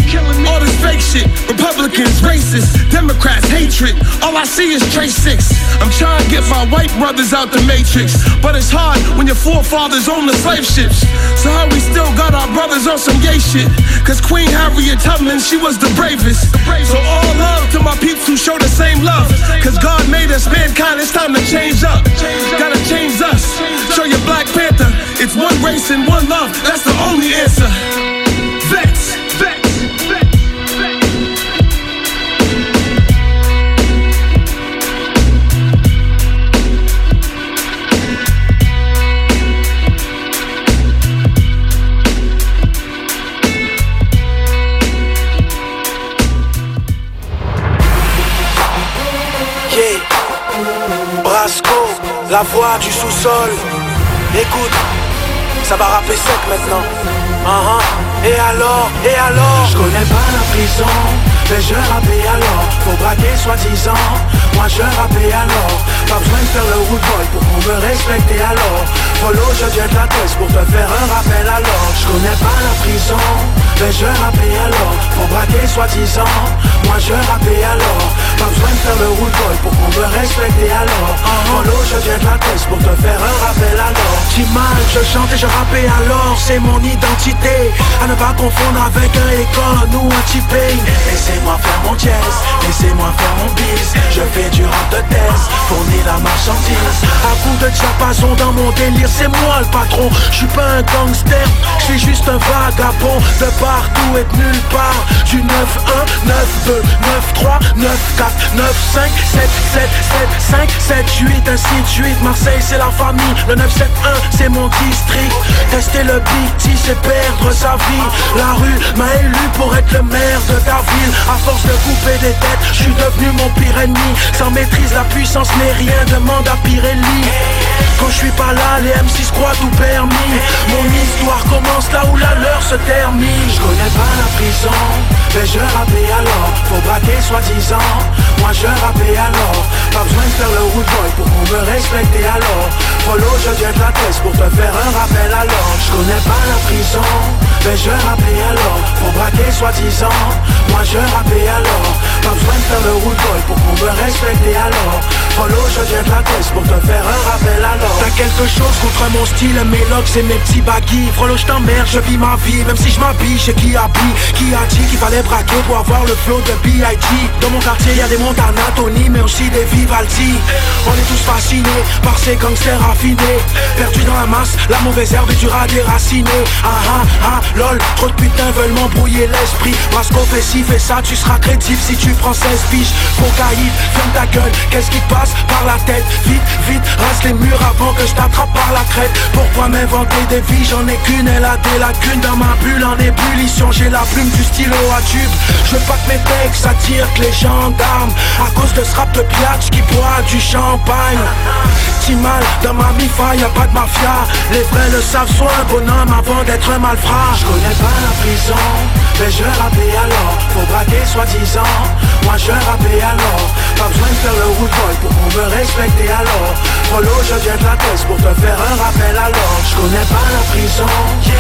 All this fake shit. Republicans, racists, Democrats, hatred. All I see is Trace Six. I'm trying to get my white brothers out the matrix. But it's hard when your forefathers own the slave ships. So how we still got our brothers on some gay shit? Cause Queen Harriet Tubman, she was the bravest. So all love to my peeps who show the same love. Cause God made us mankind, it's time to change up. Gotta change us. Show your Black Panther. It's one race and one love. That's the only answer. Vets, la voix du sous-sol. Écoute, ça va rapper sec maintenant. Uh-huh. Et alors, et alors? Je connais pas la prison, mais je rappais alors. Faut braquer soi-disant, moi je rappais alors. Pas besoin de faire le root boy pour qu'on me respecte alors. Follow, je viens de la tête pour te faire un rappel alors. Je connais pas la mais je rappais alors. Faut braquer soi-disant, moi je rappais alors. Pas besoin de faire le boy pour qu'on me respecte et alors. Follow, je viens de la tête pour te faire un rappel alors. Mal, je chante et je rappais alors, c'est mon identité. À ne pas confondre avec un école ou un T-Pain. Laissez-moi faire mon jazz, laissez-moi faire mon biz. Je fais du rap de thèse, fournir la marchandise. À coup de diapason dans mon délire, c'est moi le patron. Je suis pas un gangster, je suis juste un vagabond de partout et de nulle part. Du 9-1, 9-2, 9-3, 9-4, 9-5, 7, 7, 7, 5, 7, 8, ainsi de suite. Marseille, c'est la famille. Le 9-7-1, c'est mon district. Tester le BT, c'est perdre sa vie. La rue m'a élu pour être le maire de ta ville. À force de couper des têtes, je suis devenu mon pire ennemi. Sans maîtrise, la puissance n'est rien. Demande à Pirelli. Quand je suis pas là, les M6 croient tout permis. Mon histoire commence là où la leur se termine. Je connais pas la prison, mais je rappelle alors. Faut braquer soi-disant, moi je rappelle alors. Pas besoin de faire le root boy pour qu'on me respecte alors. Follow, je viens de la tête pour te faire un rappel alors. Je connais pas la prison, mais je rappelle alors. Faut braquer soi-disant, moi je rappelle alors. Pas besoin de faire le root boy pour qu'on me respecte alors. Follow, je viens de la tête pour te faire un rappel alors. T'as quelque chose contre mon style, mes locks et mes petits baggy. Frollo, je t'emmerde, je vis ma vie, même si je m'habille chez qui habille. Qui a dit qu'il fallait braquer pour avoir le flow de B.I.G. Dans mon quartier, y a des Montana, Tony, mais aussi des Vivaldi. On est tous fascinés par ces gangsters raffinés. Perdus dans la masse, la mauvaise herbe est dure à. Ah ah ah, lol, trop de putains veulent m'embrouiller l'esprit. Brasco fait ci, fait ça, tu seras crédible si tu prends 16 piges. Cocaïne, ferme ta gueule, qu'est-ce qui passe par la tête? Vite, vite, rase les murs avant que je t'attrape par la crête. Pourquoi m'inventer des vies? J'en ai qu'une, elle a des lacunes dans ma bulle en ébullition. J'ai la plume du stylo à tube. Je veux pas que mes textes attirent que les gendarmes. À cause de ce rap de piatch qui boit du champagne. Timal, dans ma mifa, y'a pas de mafia. Les vrais le savent, sois un bonhomme avant d'être un malfrat. Je connais pas la prison, mais je rappelle alors. Faut braquer soi-disant, moi je rappelle alors. Pas besoin de faire le boy pour qu'on me respecte alors. Follow, je viens de la tête pour te faire un rappel alors. Je connais pas la prison,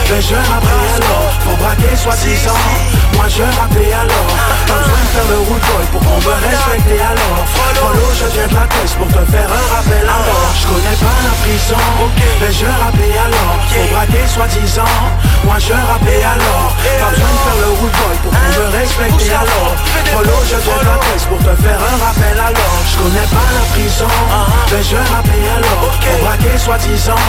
mais je rappelle alors. Faut braquer soi-disant, moi je rappelle alors. Pas besoin de faire le root boy pour qu'on me respecte alors. Follow, je viens de la tête pour te faire un rappel alors. Je connais pas la prison, mais je rappelle alors. Faut braquer soi-disant, moi je rappelle alors. Pas besoin de faire le root boy pour qu'on me respecte alors. Follow, je viens de la tête pour te faire un rappel alors. Je connais pas la prison, mais je rappelle alors. Faut braquer soi-disant,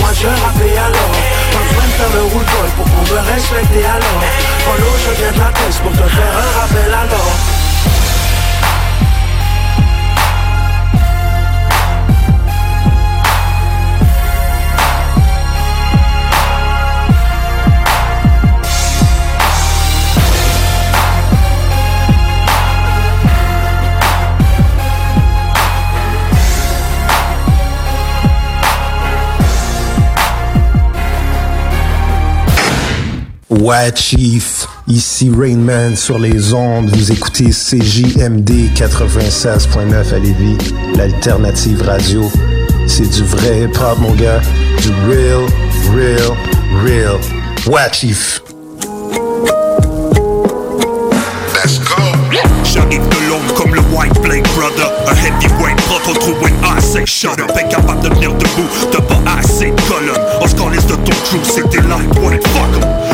moi je rappelle alors. Pas besoin de faire le root boy pour qu'on me respecte alors. Follow, je viens de la tête pour te faire un rappel alors. Ouais, Chief. Ici Rainman sur les ondes. Vous écoutez CJMD 96.9 à Lévis, l'alternative radio. C'est du vrai hip-hop, mon gars. Du real, real, real. Ouais, Chief. J'arrive de l'ombre comme le White Blade Brother Un heavyweight proto trou when I say shut up Incapable de tenir debout, t'as pas assez de colonnes On se de ton crew, des lightweight, fuck? 'em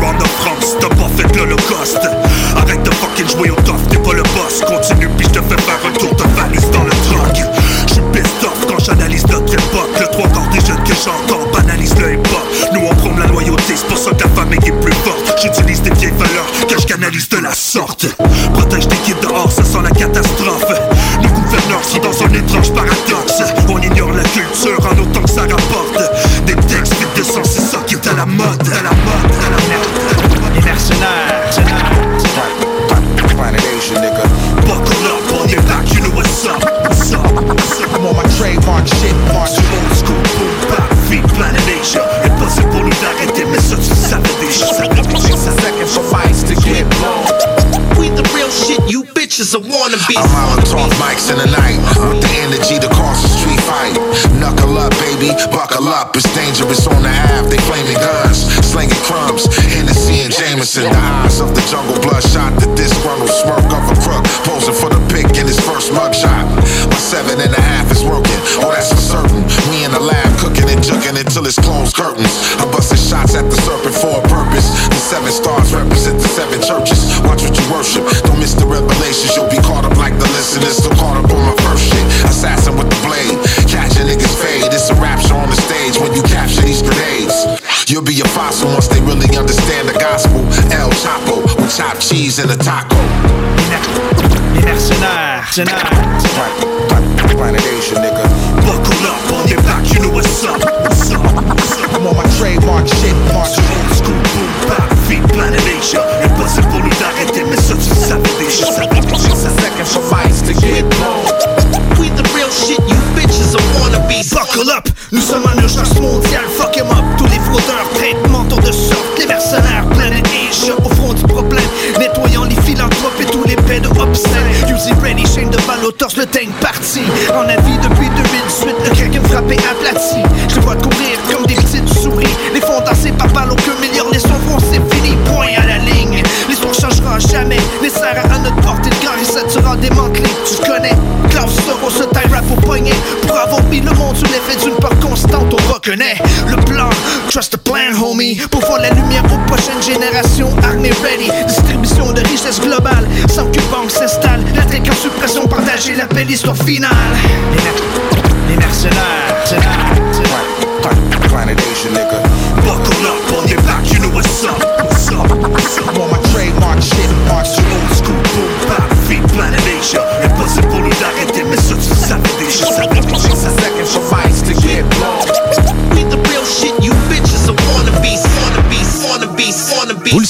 Rappers en France, t'as pas fait l'holocauste Arrête de fucking jouer au tough, t'es pas le boss. Continue puis je te fais faire un tour de valise dans le truck. J'suis pissed off quand j'analyse notre époque. Le trois quarts des jeunes que j'entends banalisent le hip-hop. Nous on prône la loyauté, c'est pour ça que ta famille est plus forte. J'utilise des vieilles valeurs que je canalise de la sorte. Protège tes kids dehors, ça sent la catastrophe. Nos gouverneurs sont dans un étrange It's dangerous. On and I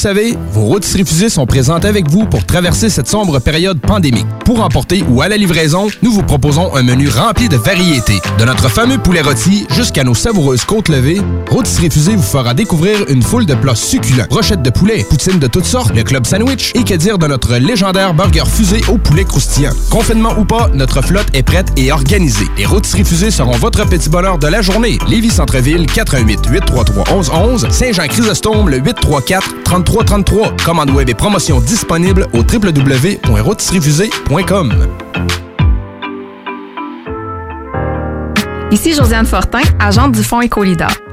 savez, vos rôtisseries fusées sont présentes avec vous pour traverser cette sombre période pandémique. Pour emporter ou à la livraison, nous vous proposons un menu rempli de variétés. De notre fameux poulet rôti jusqu'à nos savoureuses côtes levées, Rôtisserie Fusée vous fera découvrir une foule de plats succulents. Brochettes de poulet, poutines de toutes sortes, le club sandwich et que dire de notre légendaire burger fusée au poulet croustillant. Confinement ou pas, notre flotte est prête et organisée. Les Rôtisseries Fusées seront votre petit bonheur de la journée. Lévis Centreville, 418 833 1111 Saint-Jean-Chrysostome, le 834 3333. Commande web et promotion disponible au www.rôtisseriefusée.com. Ici Josiane Fortin, agente du Fonds Écolidar.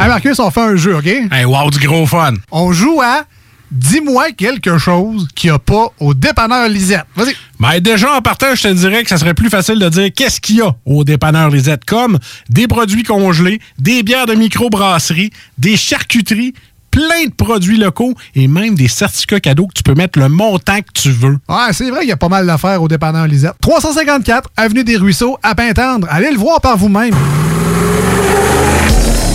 Hey Marcus, on fait un jeu, OK? Hey, wow, du gros fun. On joue à Dis-moi quelque chose qu'il n'y a pas au dépanneur Lisette. Vas-y. Ben déjà, en partant, je te dirais que ça serait plus facile de dire qu'est-ce qu'il y a au dépanneur Lisette, comme des produits congelés, des bières de microbrasserie, des charcuteries, plein de produits locaux et même des certificats cadeaux que tu peux mettre le montant que tu veux. Ouais, c'est vrai qu'il y a pas mal d'affaires au dépanneur Lisette. 354 Avenue des Ruisseaux, à Pintendre. Allez le voir par vous-même.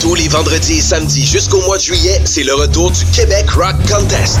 Tous les vendredis et samedis jusqu'au mois de juillet, c'est le retour du Québec Rock Contest.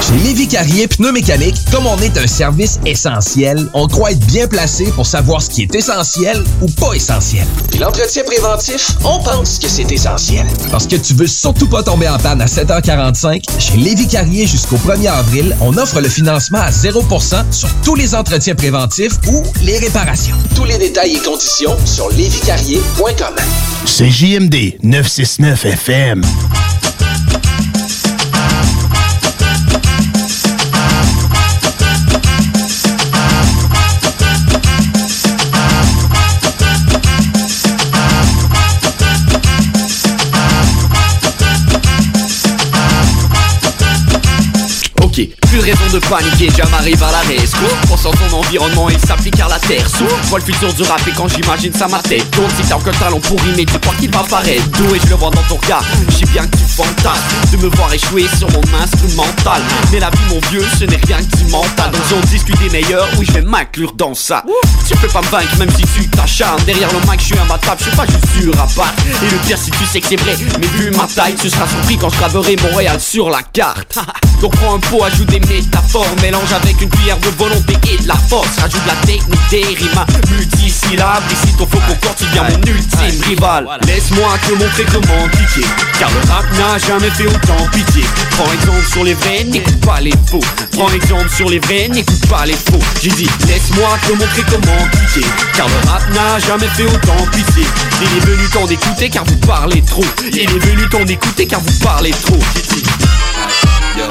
Chez Lévi Carrier Pneumécanique, comme on est un service essentiel, on croit être bien placé pour savoir ce qui est essentiel ou pas essentiel. Puis l'entretien préventif, on pense que c'est essentiel. Parce que tu veux surtout pas tomber en panne à 7h45, chez Lévi Carrier jusqu'au 1er avril, on offre le financement à 0% sur tous les entretiens préventifs ou les réparations. Tous les détails et conditions sur lévicarrier.com. C'est JMD 969 FM. Plus raison de paniquer, Jam arrive à la rescousse Pensant son environnement, il s'applique à la terre. Sourd, vois le futur du rap et quand j'imagine ça ma tête Tourne. Si t'as encore le talent pour rimer, tu crois qu'il va apparaître Doué, je le vois dans ton regard, je sais bien que tu De me voir échouer sur mon instrumental. Mais la vie mon vieux, ce n'est rien que du mental Donc on discute des meilleurs, oui je vais m'inclure dans ça. Tu peux pas me vaincre même si tu t'acharnes. Derrière le mic, je suis imbattable, je suis pas juste sur à part. Et le pire si tu sais que c'est vrai, mais vu ma taille Tu seras surpris quand je graverai Montréal sur la carte. Donc prends un pot, ajoute des métaphores Mélange avec une cuillère de volonté et de la force. Rajoute la technique des rimes multisyllabes Ici ton faux concord, tu deviens mon ultime rival. Laisse-moi te montrer comment piquer. Car le rap n'a jamais fait autant pitié. Prends exemple sur les vrais, n'écoute pas les faux. Prends exemple sur les vrais, n'écoute pas les faux. J'ai dit laisse-moi te montrer comment piquer. Car le rap n'a jamais fait autant pitié. Il est venu temps d'écouter car vous parlez trop. Il est venu temps d'écouter car vous parlez trop. J'ai dit, Yo,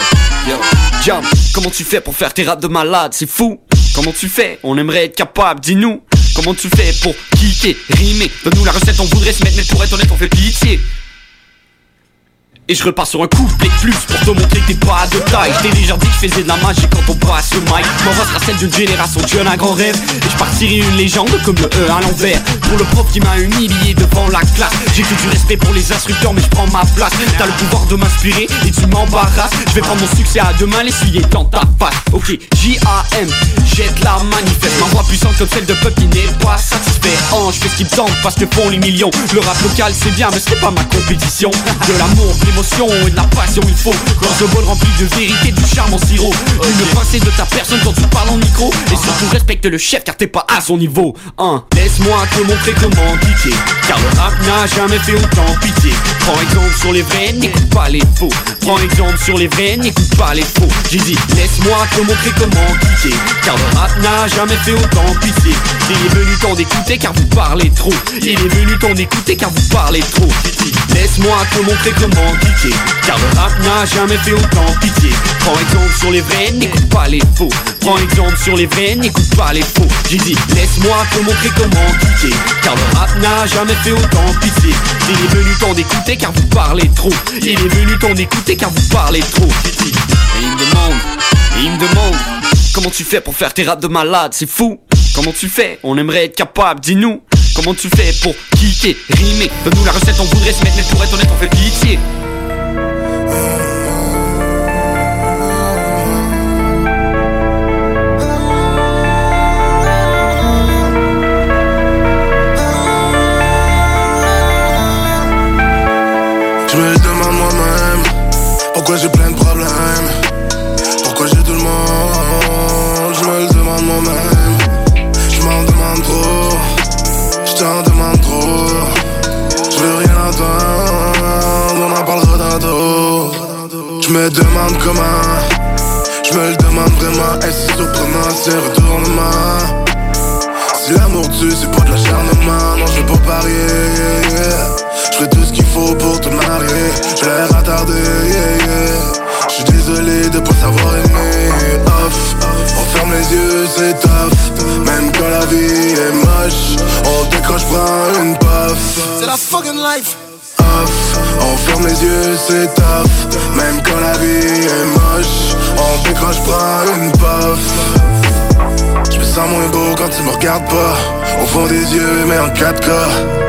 yo, Jam, comment tu fais pour faire tes raps de malade, c'est fou. Comment tu fais? On aimerait être capable, dis-nous. Comment tu fais pour kicker, rimer. Donne-nous la recette, on voudrait se mettre, mais pour être honnête, on fait pitié et je repars sur un couplet de plus pour te montrer que t'es pas de taille. T'es déjà dit que je faisais de la magie quand on passe le mic. Ma voix sera celle d'une génération de jeunes à grand rêve Et je partirai une légende comme le E à l'envers. Pour le prof qui m'a humilié devant la classe. J'ai que du respect pour les instructeurs mais je prends ma place. T'as le pouvoir de m'inspirer et tu m'embarrasses. Je vais prendre mon succès à deux mains, l'essuyer dans ta face. Ok, J-A-M, jette la manifeste. Ma voix puissante comme celle de peuple qui n'est pas satisfait Oh, je fais ce qui me tente parce que font les millions. Le rap local c'est bien mais c'est pas ma compétition. De l'amour, l'émotion et de la passion il faut Dans ce bol rempli de vérité, du charme en sirop. Une pincée de ta personne quand tu parles en micro. Et surtout respecte le chef car t'es pas à son niveau. Hein. Laisse-moi te montrer comment piquer. Car le rap n'a jamais fait autant pitié. Prends exemple sur les vrais, n'écoute pas les faux. Prends exemple sur les vrais, n'écoute pas les faux. J'ai dit laisse-moi te montrer comment piquer. Car le rap n'a jamais fait autant pitié. Il est venu temps d'écouter car vous parlez trop. Il est venu temps d'écouter car vous parlez trop. J'ai dit laisse-moi te montrer comment piquer Car le rap n'a jamais fait autant pitié. Prends exemple sur les vrais, n'écoute pas les faux. Prends exemple sur les vrais, n'écoute pas les faux. J'ai dit laisse-moi te montrer comment piquer Car le rap n'a jamais fait autant pitié. Il est venu temps d'écouter car vous parlez trop. Il est venu temps d'écouter car vous parlez trop. J'ai dit Et il me demande, et il me demande Comment tu fais pour faire tes raps de malade, c'est fou. Comment tu fais? On aimerait être capable, dis-nous. Comment tu fais pour kicker, rimer? Donne-nous la recette, on voudrait se mettre Mais pour être honnête, on fait pitié Pourquoi j'ai plein de problèmes? Pourquoi j'ai tout le monde? Je me le demande moi-même. Je m'en demande trop. Je t'en demande trop. Je veux rien entendre On en parlera tantôt. Je me demande comment. Je me le demande vraiment Est-ce surprenant ces retournements L'amour tue c'est pas de l'acharnement. Non je veux pas parier Je ferai tout ce qu'il faut pour te marier. Je l'ai retardé Je suis désolé de pas savoir aimer. Off, on ferme les yeux c'est tough. Même quand la vie est moche On décroche prend une puff. C'est la fucking life. off On ferme les yeux, c'est tough. Même quand la vie est moche On décroche, prends une puff Je me sens moins beau quand tu me regardes pas. Au fond des yeux, mais en 4K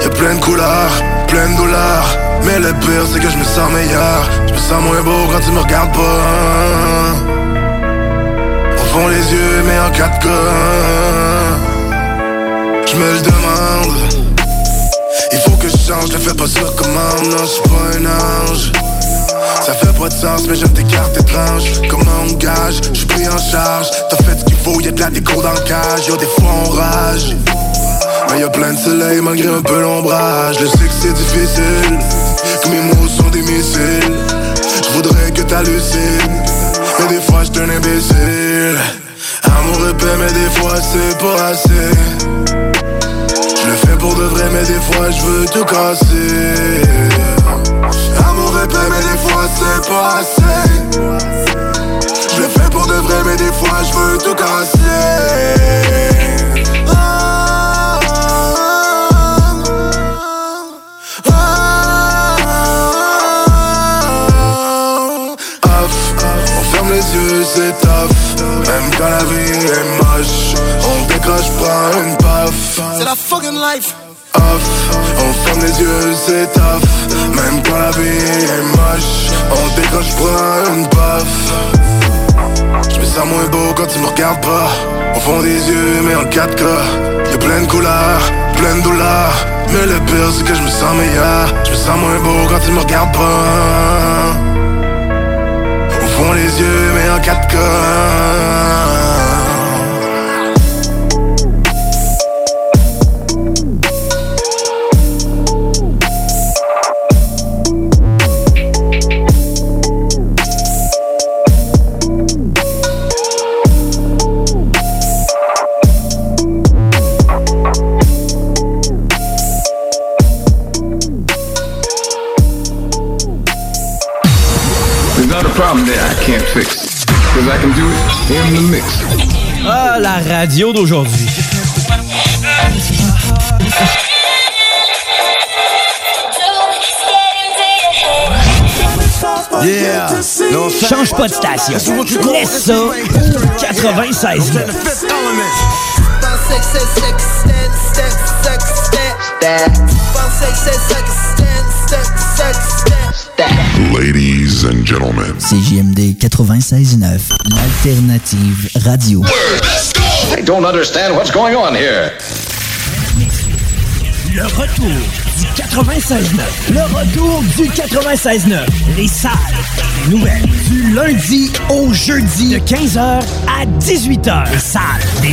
Y'a plein de couleurs, plein de douleurs. Mais le pire, c'est que je me sens meilleur. Je me sens moins beau quand tu me regardes pas. Au fond les yeux, mais en 4K Je me le demande. Il faut que je change, le fais pas sur commande, non, je pas un ange. Ça fait pas de sens, mais j'aime tes cartes étranges. Comme un gage, j'suis pris en charge. T'as fait ce qu'il faut, y'a de la déco dans le cage. Y'a des fois on rage. Mais y'a plein de soleil malgré un peu l'ombrage. Je sais que c'est difficile, que mes mots sont des missiles. Je voudrais que t'hallucines, mais des fois j'suis un imbécile. Amour épais, mais des fois c'est pas assez. Je le fais pour de vrai, mais des fois je veux tout casser. Amour épais, mais des fois c'est pas assez. Je le fais pour de vrai, mais des fois je veux tout casser. On ferme les yeux, c'est tough. Même quand la vie est moche, on décroche pas une paf. C'est la fucking life. On ferme les yeux, c'est tough. Même quand la vie est moche, on décroche pas une paf. Je me sens moins beau quand tu me regardes pas. Au fond des yeux, mais en 4K. Y'a plein de couleurs, plein de douleurs. Mais le pire, c'est que je me sens meilleur. Je me sens moins beau quand tu me regardes pas. Au fond les yeux, mais en 4K. Ah, la radio d'aujourd'hui. Yeah. Change pas de station. Laisse ça. 96. Ladies and gentlemen. CJMD 96.9, l'alternative radio. Let's go! I don't understand what's going on here. Le retour du 96.9. Le retour du 96.9. Les salles nouvelles. Du lundi au jeudi. De 15h à 18h. Les salles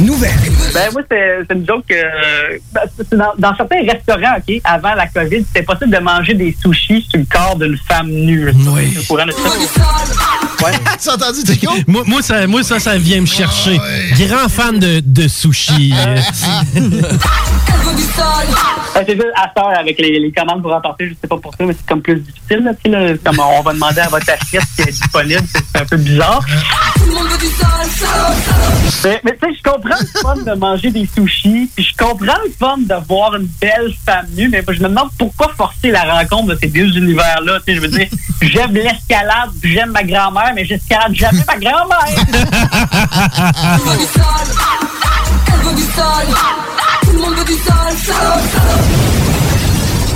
nouvelles. Ben, moi, c'est c'est une joke. euh, ben, dans, dans certains restaurants, OK, avant la COVID, c'était possible de manger des sushis sur le corps d'une femme nue. Oui. Au courant de ça. Ouais. Tu as entendu, Tico? moi, moi, ça, moi, ça, ça vient me chercher. Grand fan de, de sushi. euh. Ah, c'est juste à avec les, les commandes pour emporter, je sais pas pour ça, mais c'est comme plus difficile. Là, tu sais, là, comme on va demander à votre assiette qui est disponible, c'est c'est un peu bizarre. Mais, mais tu sais, je comprends le fun de manger des sushis, puis je comprends le fun de voir une belle femme nue, mais je me demande pourquoi forcer la rencontre de ces deux univers-là. Tu sais, je veux dire, j'aime l'escalade, j'aime ma grand-mère, mais j'escalade jamais ma grand-mère.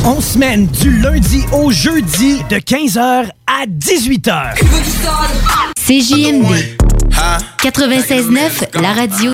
On semaine du lundi au jeudi de 15h à 18h. CJMD 96.9, la radio